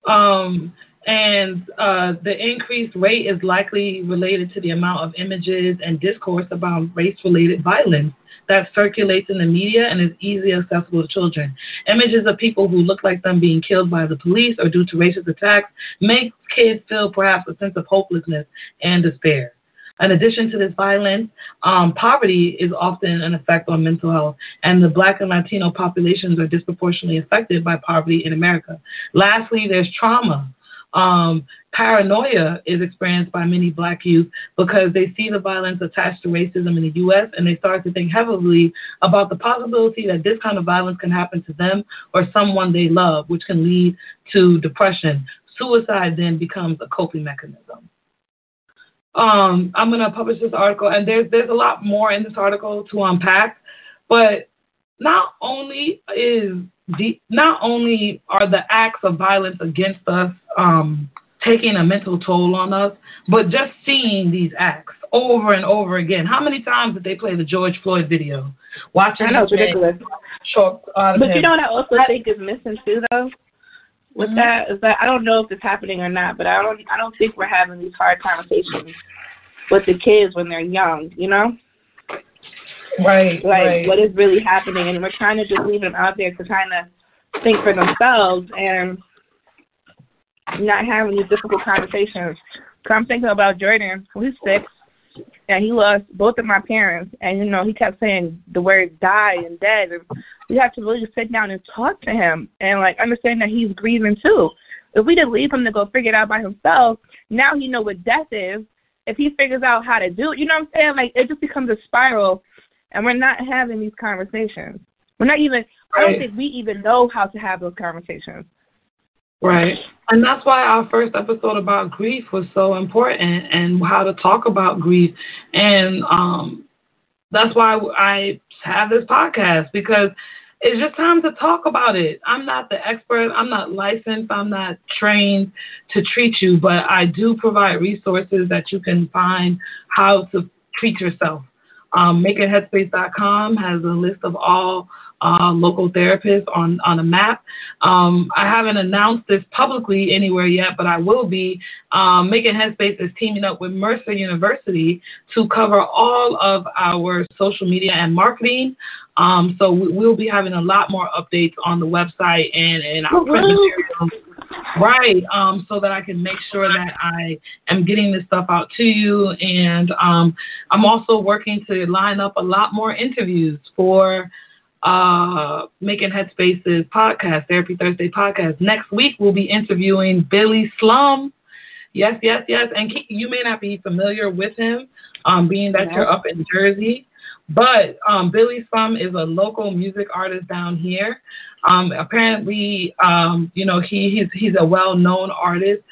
Um, and uh, the increased rate is likely related to the amount of images and discourse about race related violence that circulates in the media and is easily accessible to children. Images of people who look like them being killed by the police or due to racist attacks make kids feel perhaps a sense of hopelessness and despair. In addition to this violence, um, poverty is often an effect on mental health, and the Black and Latino populations are disproportionately affected by poverty in America. Lastly, there's trauma. Um, paranoia is experienced by many Black youth because they see the violence attached to racism in the U.S. and they start to think heavily about the possibility that this kind of violence can happen to them or someone they love, which can lead to depression. Suicide then becomes a coping mechanism um, I'm gonna publish this article, and there's there's a lot more in this article to unpack. But not only is the not only are the acts of violence against us um, taking a mental toll on us, but just seeing these acts over and over again. How many times did they play the George Floyd video? Watching I know it's ridiculous. out of But you know what I also think is missing too, though. With Mhm. that is that I don't know if it's happening or not, but I don't I don't think we're having these hard conversations with the kids when they're young. You know, right, like right. what is really happening, and we're trying to just leave them out there to kind of think for themselves and not having these difficult conversations. Cause I'm thinking about Jordan, who's six, and he lost both of my parents, and you know he kept saying the word die and dead, and we have to really sit down and talk to him and like understand that he's grieving too. If we just leave him to go figure it out by himself, now he know what death is. If he figures out how to do it, you know what I'm saying? Like it just becomes a spiral, and we're not having these conversations. We're not even. I don't think we even know how to have those conversations. Right. And that's why our first episode about grief was so important and how to talk about grief. And um, that's why I have this podcast because it's just time to talk about it. I'm not the expert, I'm not licensed, I'm not trained to treat you, but I do provide resources that you can find how to treat yourself. Um, MakingHeadspace.com has a list of all uh, local therapists on, on a map. Um, I haven't announced this publicly anywhere yet, but I will be. Um, Making Headspace is teaming up with Mercer University to cover all of our social media and marketing. Um, so we, we'll be having a lot more updates on the website and, and our print materials. Right, um, so that I can make sure that I am getting this stuff out to you. And um, I'm also working to line up a lot more interviews for uh, Making Headspace's podcast, Therapy Thursday podcast. Next week, we'll be interviewing Billy Slum. Yes, yes, yes. And you may not be familiar with him, um, being that No. you're up in Jersey. But um, Billy Slum is a local music artist down here. Um, apparently, um, you know, he, he's he's a well-known artist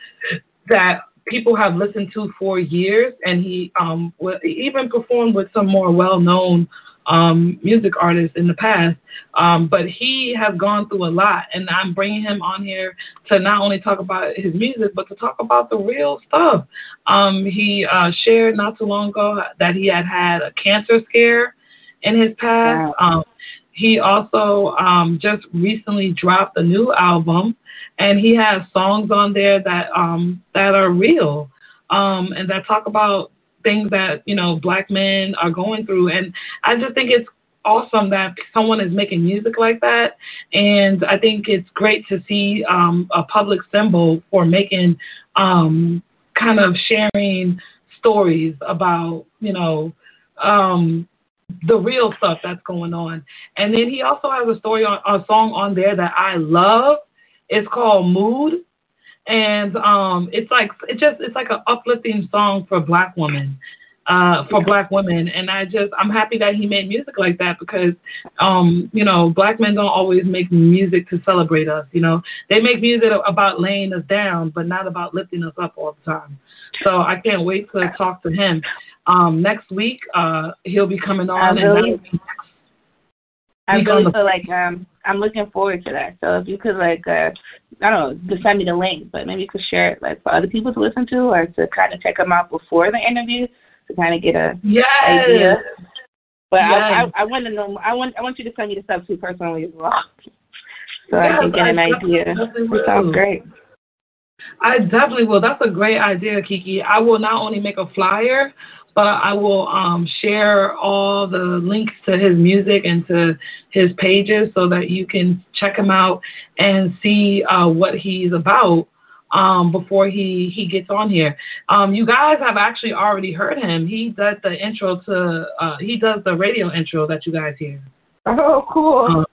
that people have listened to for years, and he um, wa- even performed with some more well-known um, music artists in the past. Um, but he has gone through a lot, and I'm bringing him on here to not only talk about his music, but to talk about the real stuff. Um, he uh, shared not too long ago that he had had a cancer scare in his past. Um, he also um, just recently dropped a new album, and he has songs on there that um, that are real um, and that talk about things that you know black men are going through. And I just think it's awesome that someone is making music like that, and I think it's great to see um, a public symbol for making um, kind of sharing stories about you know. Um, the real stuff that's going on. And then he also has a story on a song on there that I love. It's called Mood. And um it's like it just it's like an uplifting song for black women. uh, for black women. And I just, I'm happy that he made music like that because, um, you know, black men don't always make music to celebrate us. You know, they make music about laying us down, but not about lifting us up all the time. So I can't wait to talk to him. Um, next week, uh, he'll be coming on. I really, I really feel like um, I'm looking forward to that. So if you could like, uh, I don't know, just send me the link, but maybe you could share it like for other people to listen to or to kind of check them out before the interview to kind of get a yes. idea. But yes. I, I, I want to know. I want I want you to send me the stuff too personally as well, so yes, I can get an idea. It sounds great. I definitely will. That's a great idea, Kiki. I will not only make a flyer, but I will um, share all the links to his music and to his pages so that you can check him out and see uh, what he's about um, before he, he gets on here. Um, you guys have actually already heard him. He does the intro to, uh, he does the radio intro that you guys hear. Oh, cool. Um,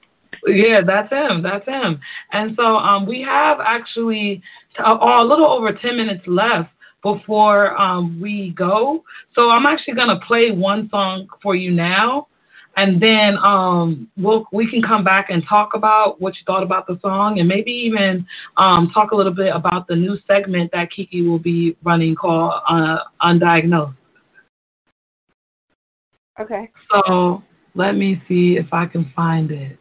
yeah, that's him. That's him. And so um, we have actually uh, a little over 10 minutes left before um, we go. So I'm actually going to play one song for you now and then um, we'll we can come back and talk about what you thought about the song, and maybe even um, talk a little bit about the new segment that Kiki will be running called uh, Undiagnosed. Okay. So let me see if I can find it.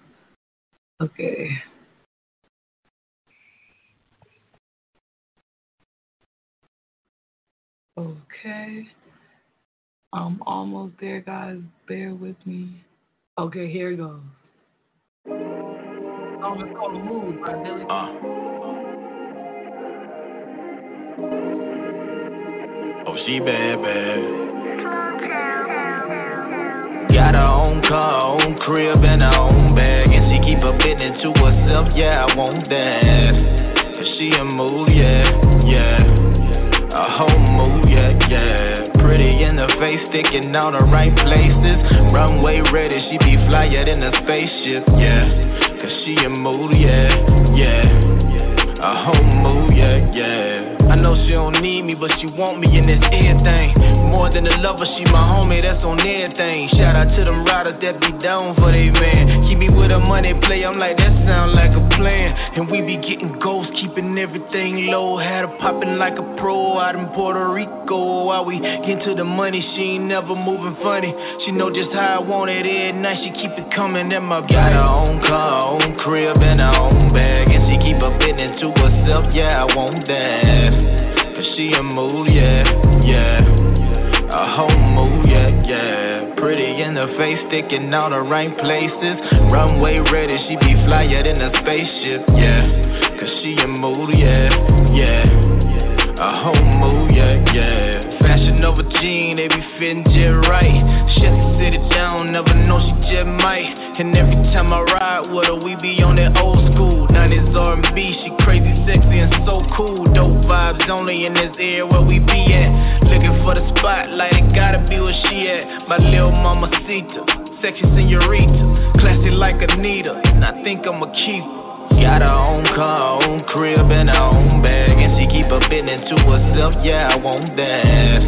Okay. Okay. I'm almost there, guys. Bear with me. Okay, here it goes. Oh, it's called Mood by Billy. Uh. Oh, she bad, bad. Got her own car, own crib, and her own bag. And she keep her business to herself, yeah, I want that. Cause she a move, yeah, yeah. The face, sticking out the right places. Runway ready, she be flyer than a spaceship, yeah. Cause she a mood, yeah, yeah. A whole know she don't need me, but she want me in this everything. More than a lover, she my homie, that's on everything. Shout out to them riders that be down for they man. Keep me with a money play, I'm like, that sound like a plan. And we be getting goals, keeping everything low. Had her popping like a pro out in Puerto Rico. While we get to the money, she ain't never moving funny. She know just how I want it every night, she keep it coming in my Got her own car, own crib, and her own bag. And she keep her business to herself, yeah, I want that she a mood, yeah, yeah. A whole mood, yeah, yeah. Pretty in the face, sticking out the right places. Runway ready, she be flyer than a spaceship, yeah. Cause she a mood, yeah, yeah. A whole mood, yeah, yeah. Fashion over jean, they be fitting just right. Shut the city down, never know she just might. And every time I ride with her, we be on that old school. 90s R&B, she crazy, sexy, and so cool. Dope vibes only in this area where we be at. Looking for the spotlight, it gotta be where she at. My little mama Sita, sexy senorita, classy like Anita, and I think I'ma keep her. Got her own car, own crib, and her own bag. And she keep her business to herself, yeah, I want that.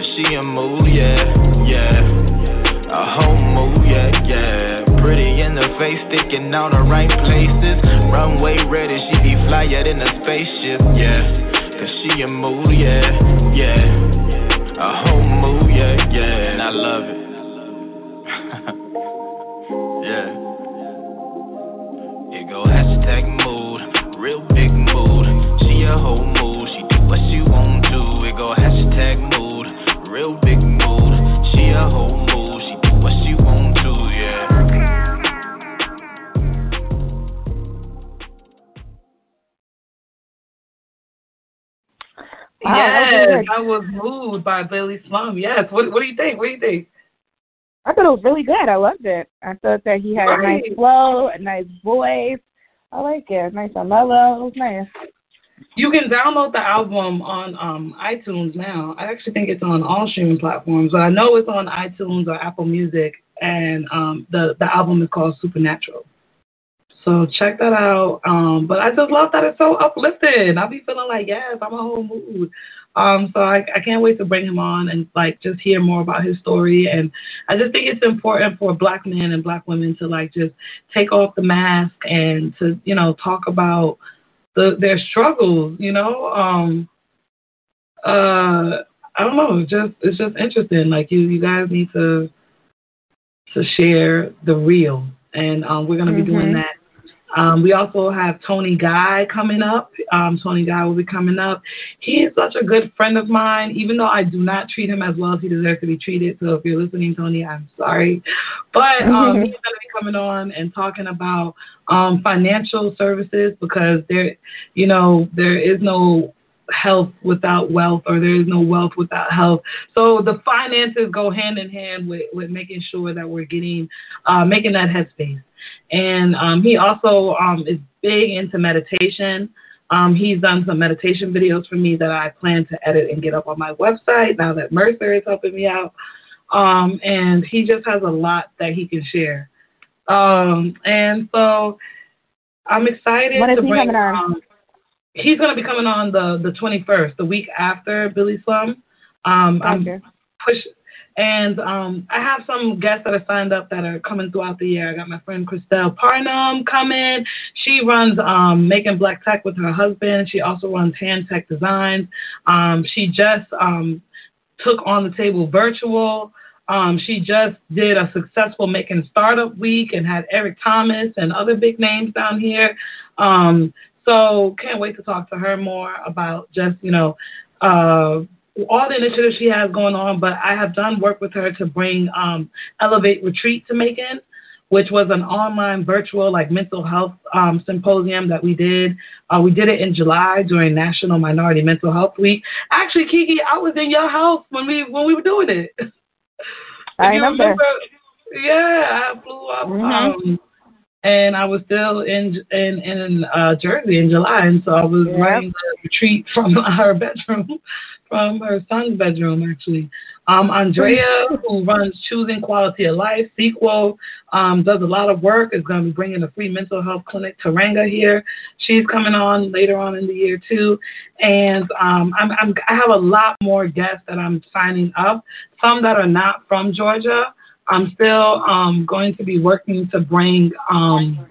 If she a move, yeah, yeah. A whole move, yeah, yeah. Pretty in the face, sticking out the right places. Runway ready, she be flyer than a spaceship, yeah. Cause she a move, yeah, yeah. A whole move, yeah, yeah. And I love it. <laughs> yeah It go hashtag mood, real big mood. She a whole mood, she do what she want to. It go hashtag mood, real big mood. She a whole Yes, I was moved by Billy Slum. Yes. What What do you think? What do you think? I thought it was really good. I loved it. I thought that he had right. a nice flow, a nice voice. I like it. Nice and mellow. It was nice. You can download the album on um, iTunes now. I actually think it's on all streaming platforms, but I know it's on iTunes or Apple Music, and um, the the album is called Supernatural. So check that out. Um, but I just love that it's so uplifting. I'll be feeling like, yes, I'm a whole mood. Um, so I, I can't wait to bring him on and like just hear more about his story. And I just think it's important for black men and black women to like just take off the mask and to, you know, talk about the, their struggles, you know. Um, uh, I don't know, it's just it's just interesting. Like you you guys need to to share the real and um, we're gonna be mm-hmm. doing that um, we also have Tony Guy coming up. Um, Tony Guy will be coming up. He is such a good friend of mine, even though I do not treat him as well as he deserves to be treated. So if you're listening, Tony, I'm sorry. But um, <laughs> he's going to be coming on and talking about um, financial services because there, you know, there is no health without wealth or there is no wealth without health. So the finances go hand in hand with, with making sure that we're getting, uh, making that headspace. And um, he also um, is big into meditation. Um, he's done some meditation videos for me that I plan to edit and get up on my website now that Mercer is helping me out. Um, and he just has a lot that he can share. Um, and so I'm excited when is to he bring. Coming on? Um, he's going to be coming on the the 21st, the week after Billy Slum. Um, I'm push, and um, I have some guests that are signed up that are coming throughout the year. I got my friend Christelle Parnum coming. She runs um, Making Black Tech with her husband. She also runs Hand Tech Designs. Um, she just um, took on the table virtual. Um, she just did a successful Macon Startup Week and had Eric Thomas and other big names down here. Um, so can't wait to talk to her more about just you know uh, all the initiatives she has going on. But I have done work with her to bring um, Elevate Retreat to Macon, which was an online virtual like mental health um, symposium that we did. Uh, we did it in July during National Minority Mental Health Week. Actually, Kiki, I was in your house when we when we were doing it. <laughs> I remember. remember. Yeah, I flew up. Mm-hmm. Um, and I was still in in in uh, Jersey in July, and so I was yep. running the retreat from <laughs> her bedroom, from her son's bedroom actually. Um, Andrea, who runs Choosing Quality of Life sequel, um, does a lot of work. Is going to be bringing a free mental health clinic to Ranga here. She's coming on later on in the year too, and um, I'm, I'm I have a lot more guests that I'm signing up. Some that are not from Georgia. I'm still um, going to be working to bring um,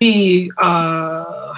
the uh,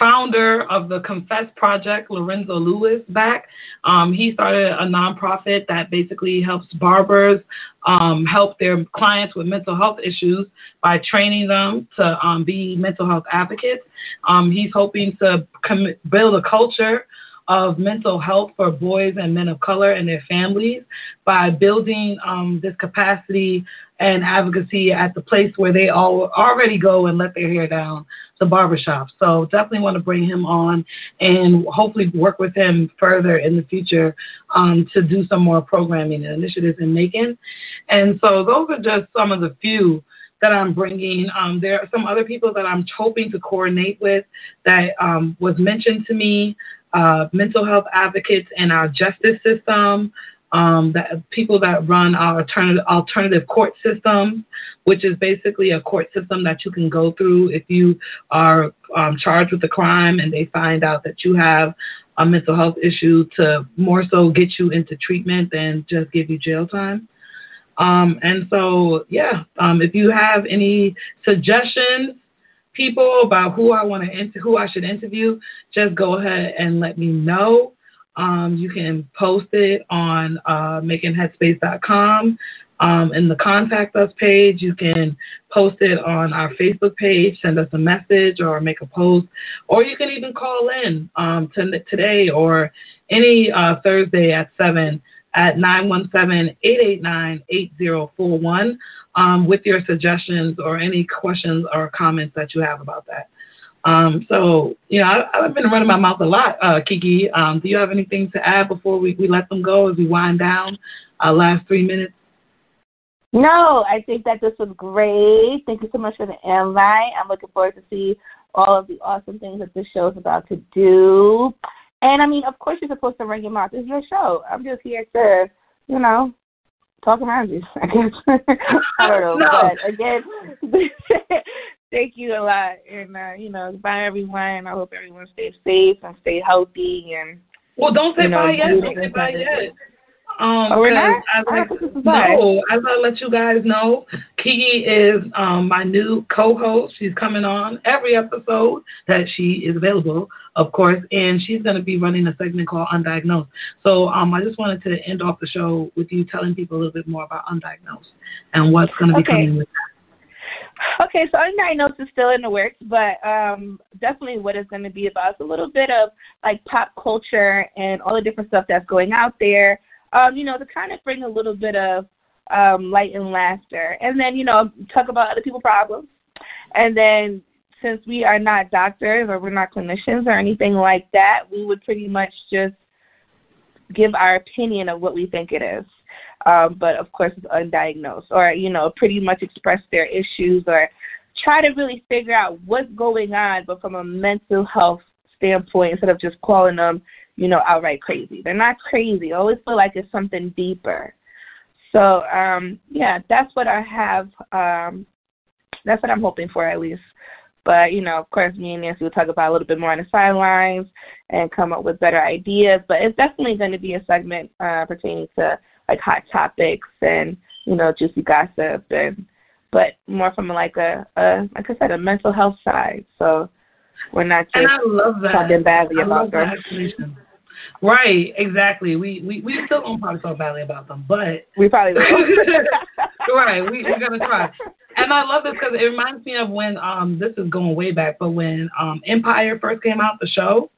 founder of the Confess Project, Lorenzo Lewis, back. Um, he started a nonprofit that basically helps barbers um, help their clients with mental health issues by training them to um, be mental health advocates. Um, he's hoping to com- build a culture of mental health for boys and men of color and their families by building um, this capacity and advocacy at the place where they all already go and let their hair down, the barbershop. So definitely want to bring him on and hopefully work with him further in the future um, to do some more programming and initiatives in Macon. And so those are just some of the few that I'm bringing. Um, there are some other people that I'm hoping to coordinate with that um, was mentioned to me uh, mental health advocates in our justice system, um, that people that run our alternative, alternative court system, which is basically a court system that you can go through if you are um, charged with a crime and they find out that you have a mental health issue to more so get you into treatment than just give you jail time. Um, and so, yeah, um, if you have any suggestions people about who I want to who I should interview, just go ahead and let me know. Um, you can post it on uh, makingheadspace.com. Um, in the contact us page, you can post it on our Facebook page, send us a message or make a post, or you can even call in um, to, today or any uh, Thursday at 7 at 917-889-8041 um, with your suggestions or any questions or comments that you have about that. Um, so, you know, I, have been running my mouth a lot, uh, Kiki. Um, do you have anything to add before we, we let them go as we wind down our last three minutes? No, I think that this was great. Thank you so much for the invite. I'm looking forward to see all of the awesome things that this show is about to do. And I mean, of course, you're supposed to ring your mouth. It's your show. I'm just here to, you know, talk around you. <laughs> I guess <laughs> I don't know, <laughs> no. but again, thank you a lot, and uh, you know, bye everyone. I hope everyone stays safe and stay healthy and. Well, don't say you know, bye yet. Don't say bye yet. Um, oh, we're not. As I, no, as I let you guys know, Kiki is um, my new co-host. She's coming on every episode that she is available, of course, and she's going to be running a segment called Undiagnosed. So um, I just wanted to end off the show with you telling people a little bit more about Undiagnosed and what's going to be okay. coming with that. Okay, so Undiagnosed is still in the works, but um, definitely what it's going to be about is a little bit of like pop culture and all the different stuff that's going out there um, you know, to kind of bring a little bit of um, light and laughter. And then, you know, talk about other people's problems. And then since we are not doctors or we're not clinicians or anything like that, we would pretty much just give our opinion of what we think it is. Um, but of course, it's undiagnosed, or you know, pretty much express their issues or try to really figure out what's going on, but from a mental health standpoint, instead of just calling them you know, outright crazy. They're not crazy. I always feel like it's something deeper. So, um, yeah, that's what I have. Um, that's what I'm hoping for at least. But, you know, of course, me and Nancy will talk about a little bit more on the sidelines and come up with better ideas. But it's definitely going to be a segment uh, pertaining to like hot topics and, you know, juicy gossip and but more from like a, a like I said, a mental health side. So we're not just talking badly about them. Right, exactly. We, we we still don't probably talk badly about them, but <laughs> we probably will. <laughs> right, we we're gonna try. And I love this because it reminds me of when um this is going way back, but when um Empire first came out, the show.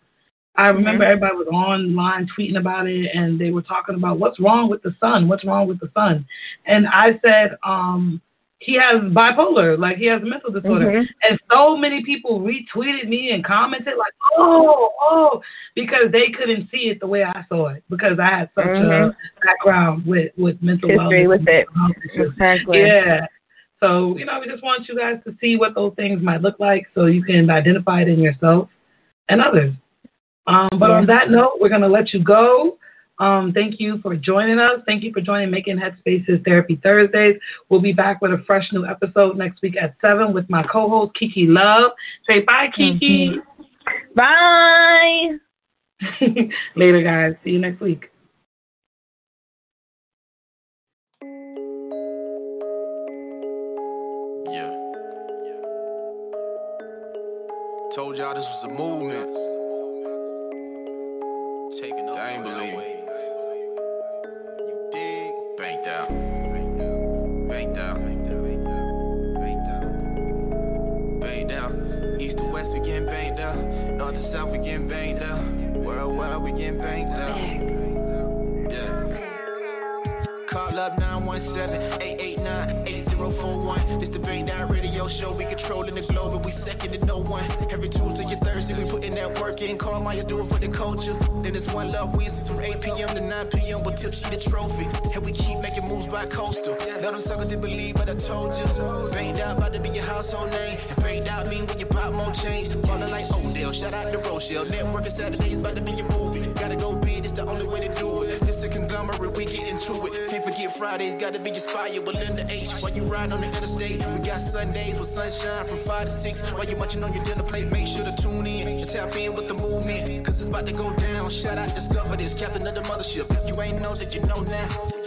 I remember mm-hmm. everybody was online tweeting about it, and they were talking about what's wrong with the son, what's wrong with the son, and I said, um, he has bipolar, like he has a mental disorder. Mm-hmm. And so many people retweeted me and commented like, oh, oh, because they couldn't see it the way I saw it because I had such mm-hmm. a background with with mental history with it. Exactly. Yeah. So you know, we just want you guys to see what those things might look like, so you can identify it in yourself and others. Um, but yeah. on that note, we're gonna let you go. Um, thank you for joining us. Thank you for joining Making Headspaces Therapy Thursdays. We'll be back with a fresh new episode next week at 7 with my co host, Kiki Love. Say bye, Kiki. Mm-hmm. Bye. <laughs> Later, guys. See you next week. Yeah. Told y'all this was a movement. Down. East to west, we getting banked down. North to south, we getting banked down. Worldwide, we getting banked down. Yeah. Call up 917 889 8041. This the Bang Down Radio Show. We controlling the globe and we second to no one. Every Tuesday and Thursday, we putting that work in. Carl Myers do it for the culture. Then it's one love Wednesdays from 8 p.m. to 9 p.m. But tipsy the trophy. And we keep making moves by coastal. Let them suckers didn't believe, but I told you. Banged out about to be your household name. And banged out mean when you pop more change. Ballin' like Odell. Shout out to Rochelle. Networking Saturdays about to be your movie. Gotta go big, it's the only way to do it. Conglomerate, we get into it. Can't forget Fridays, gotta be inspired. Belinda H. While you ride on the interstate, we got Sundays with sunshine from 5 to 6. While you munching on your dinner plate, make sure to tune in and tap in with the movement. Cause it's about to go down. Shout out, discover this, captain of the mothership. If you ain't know that you know now.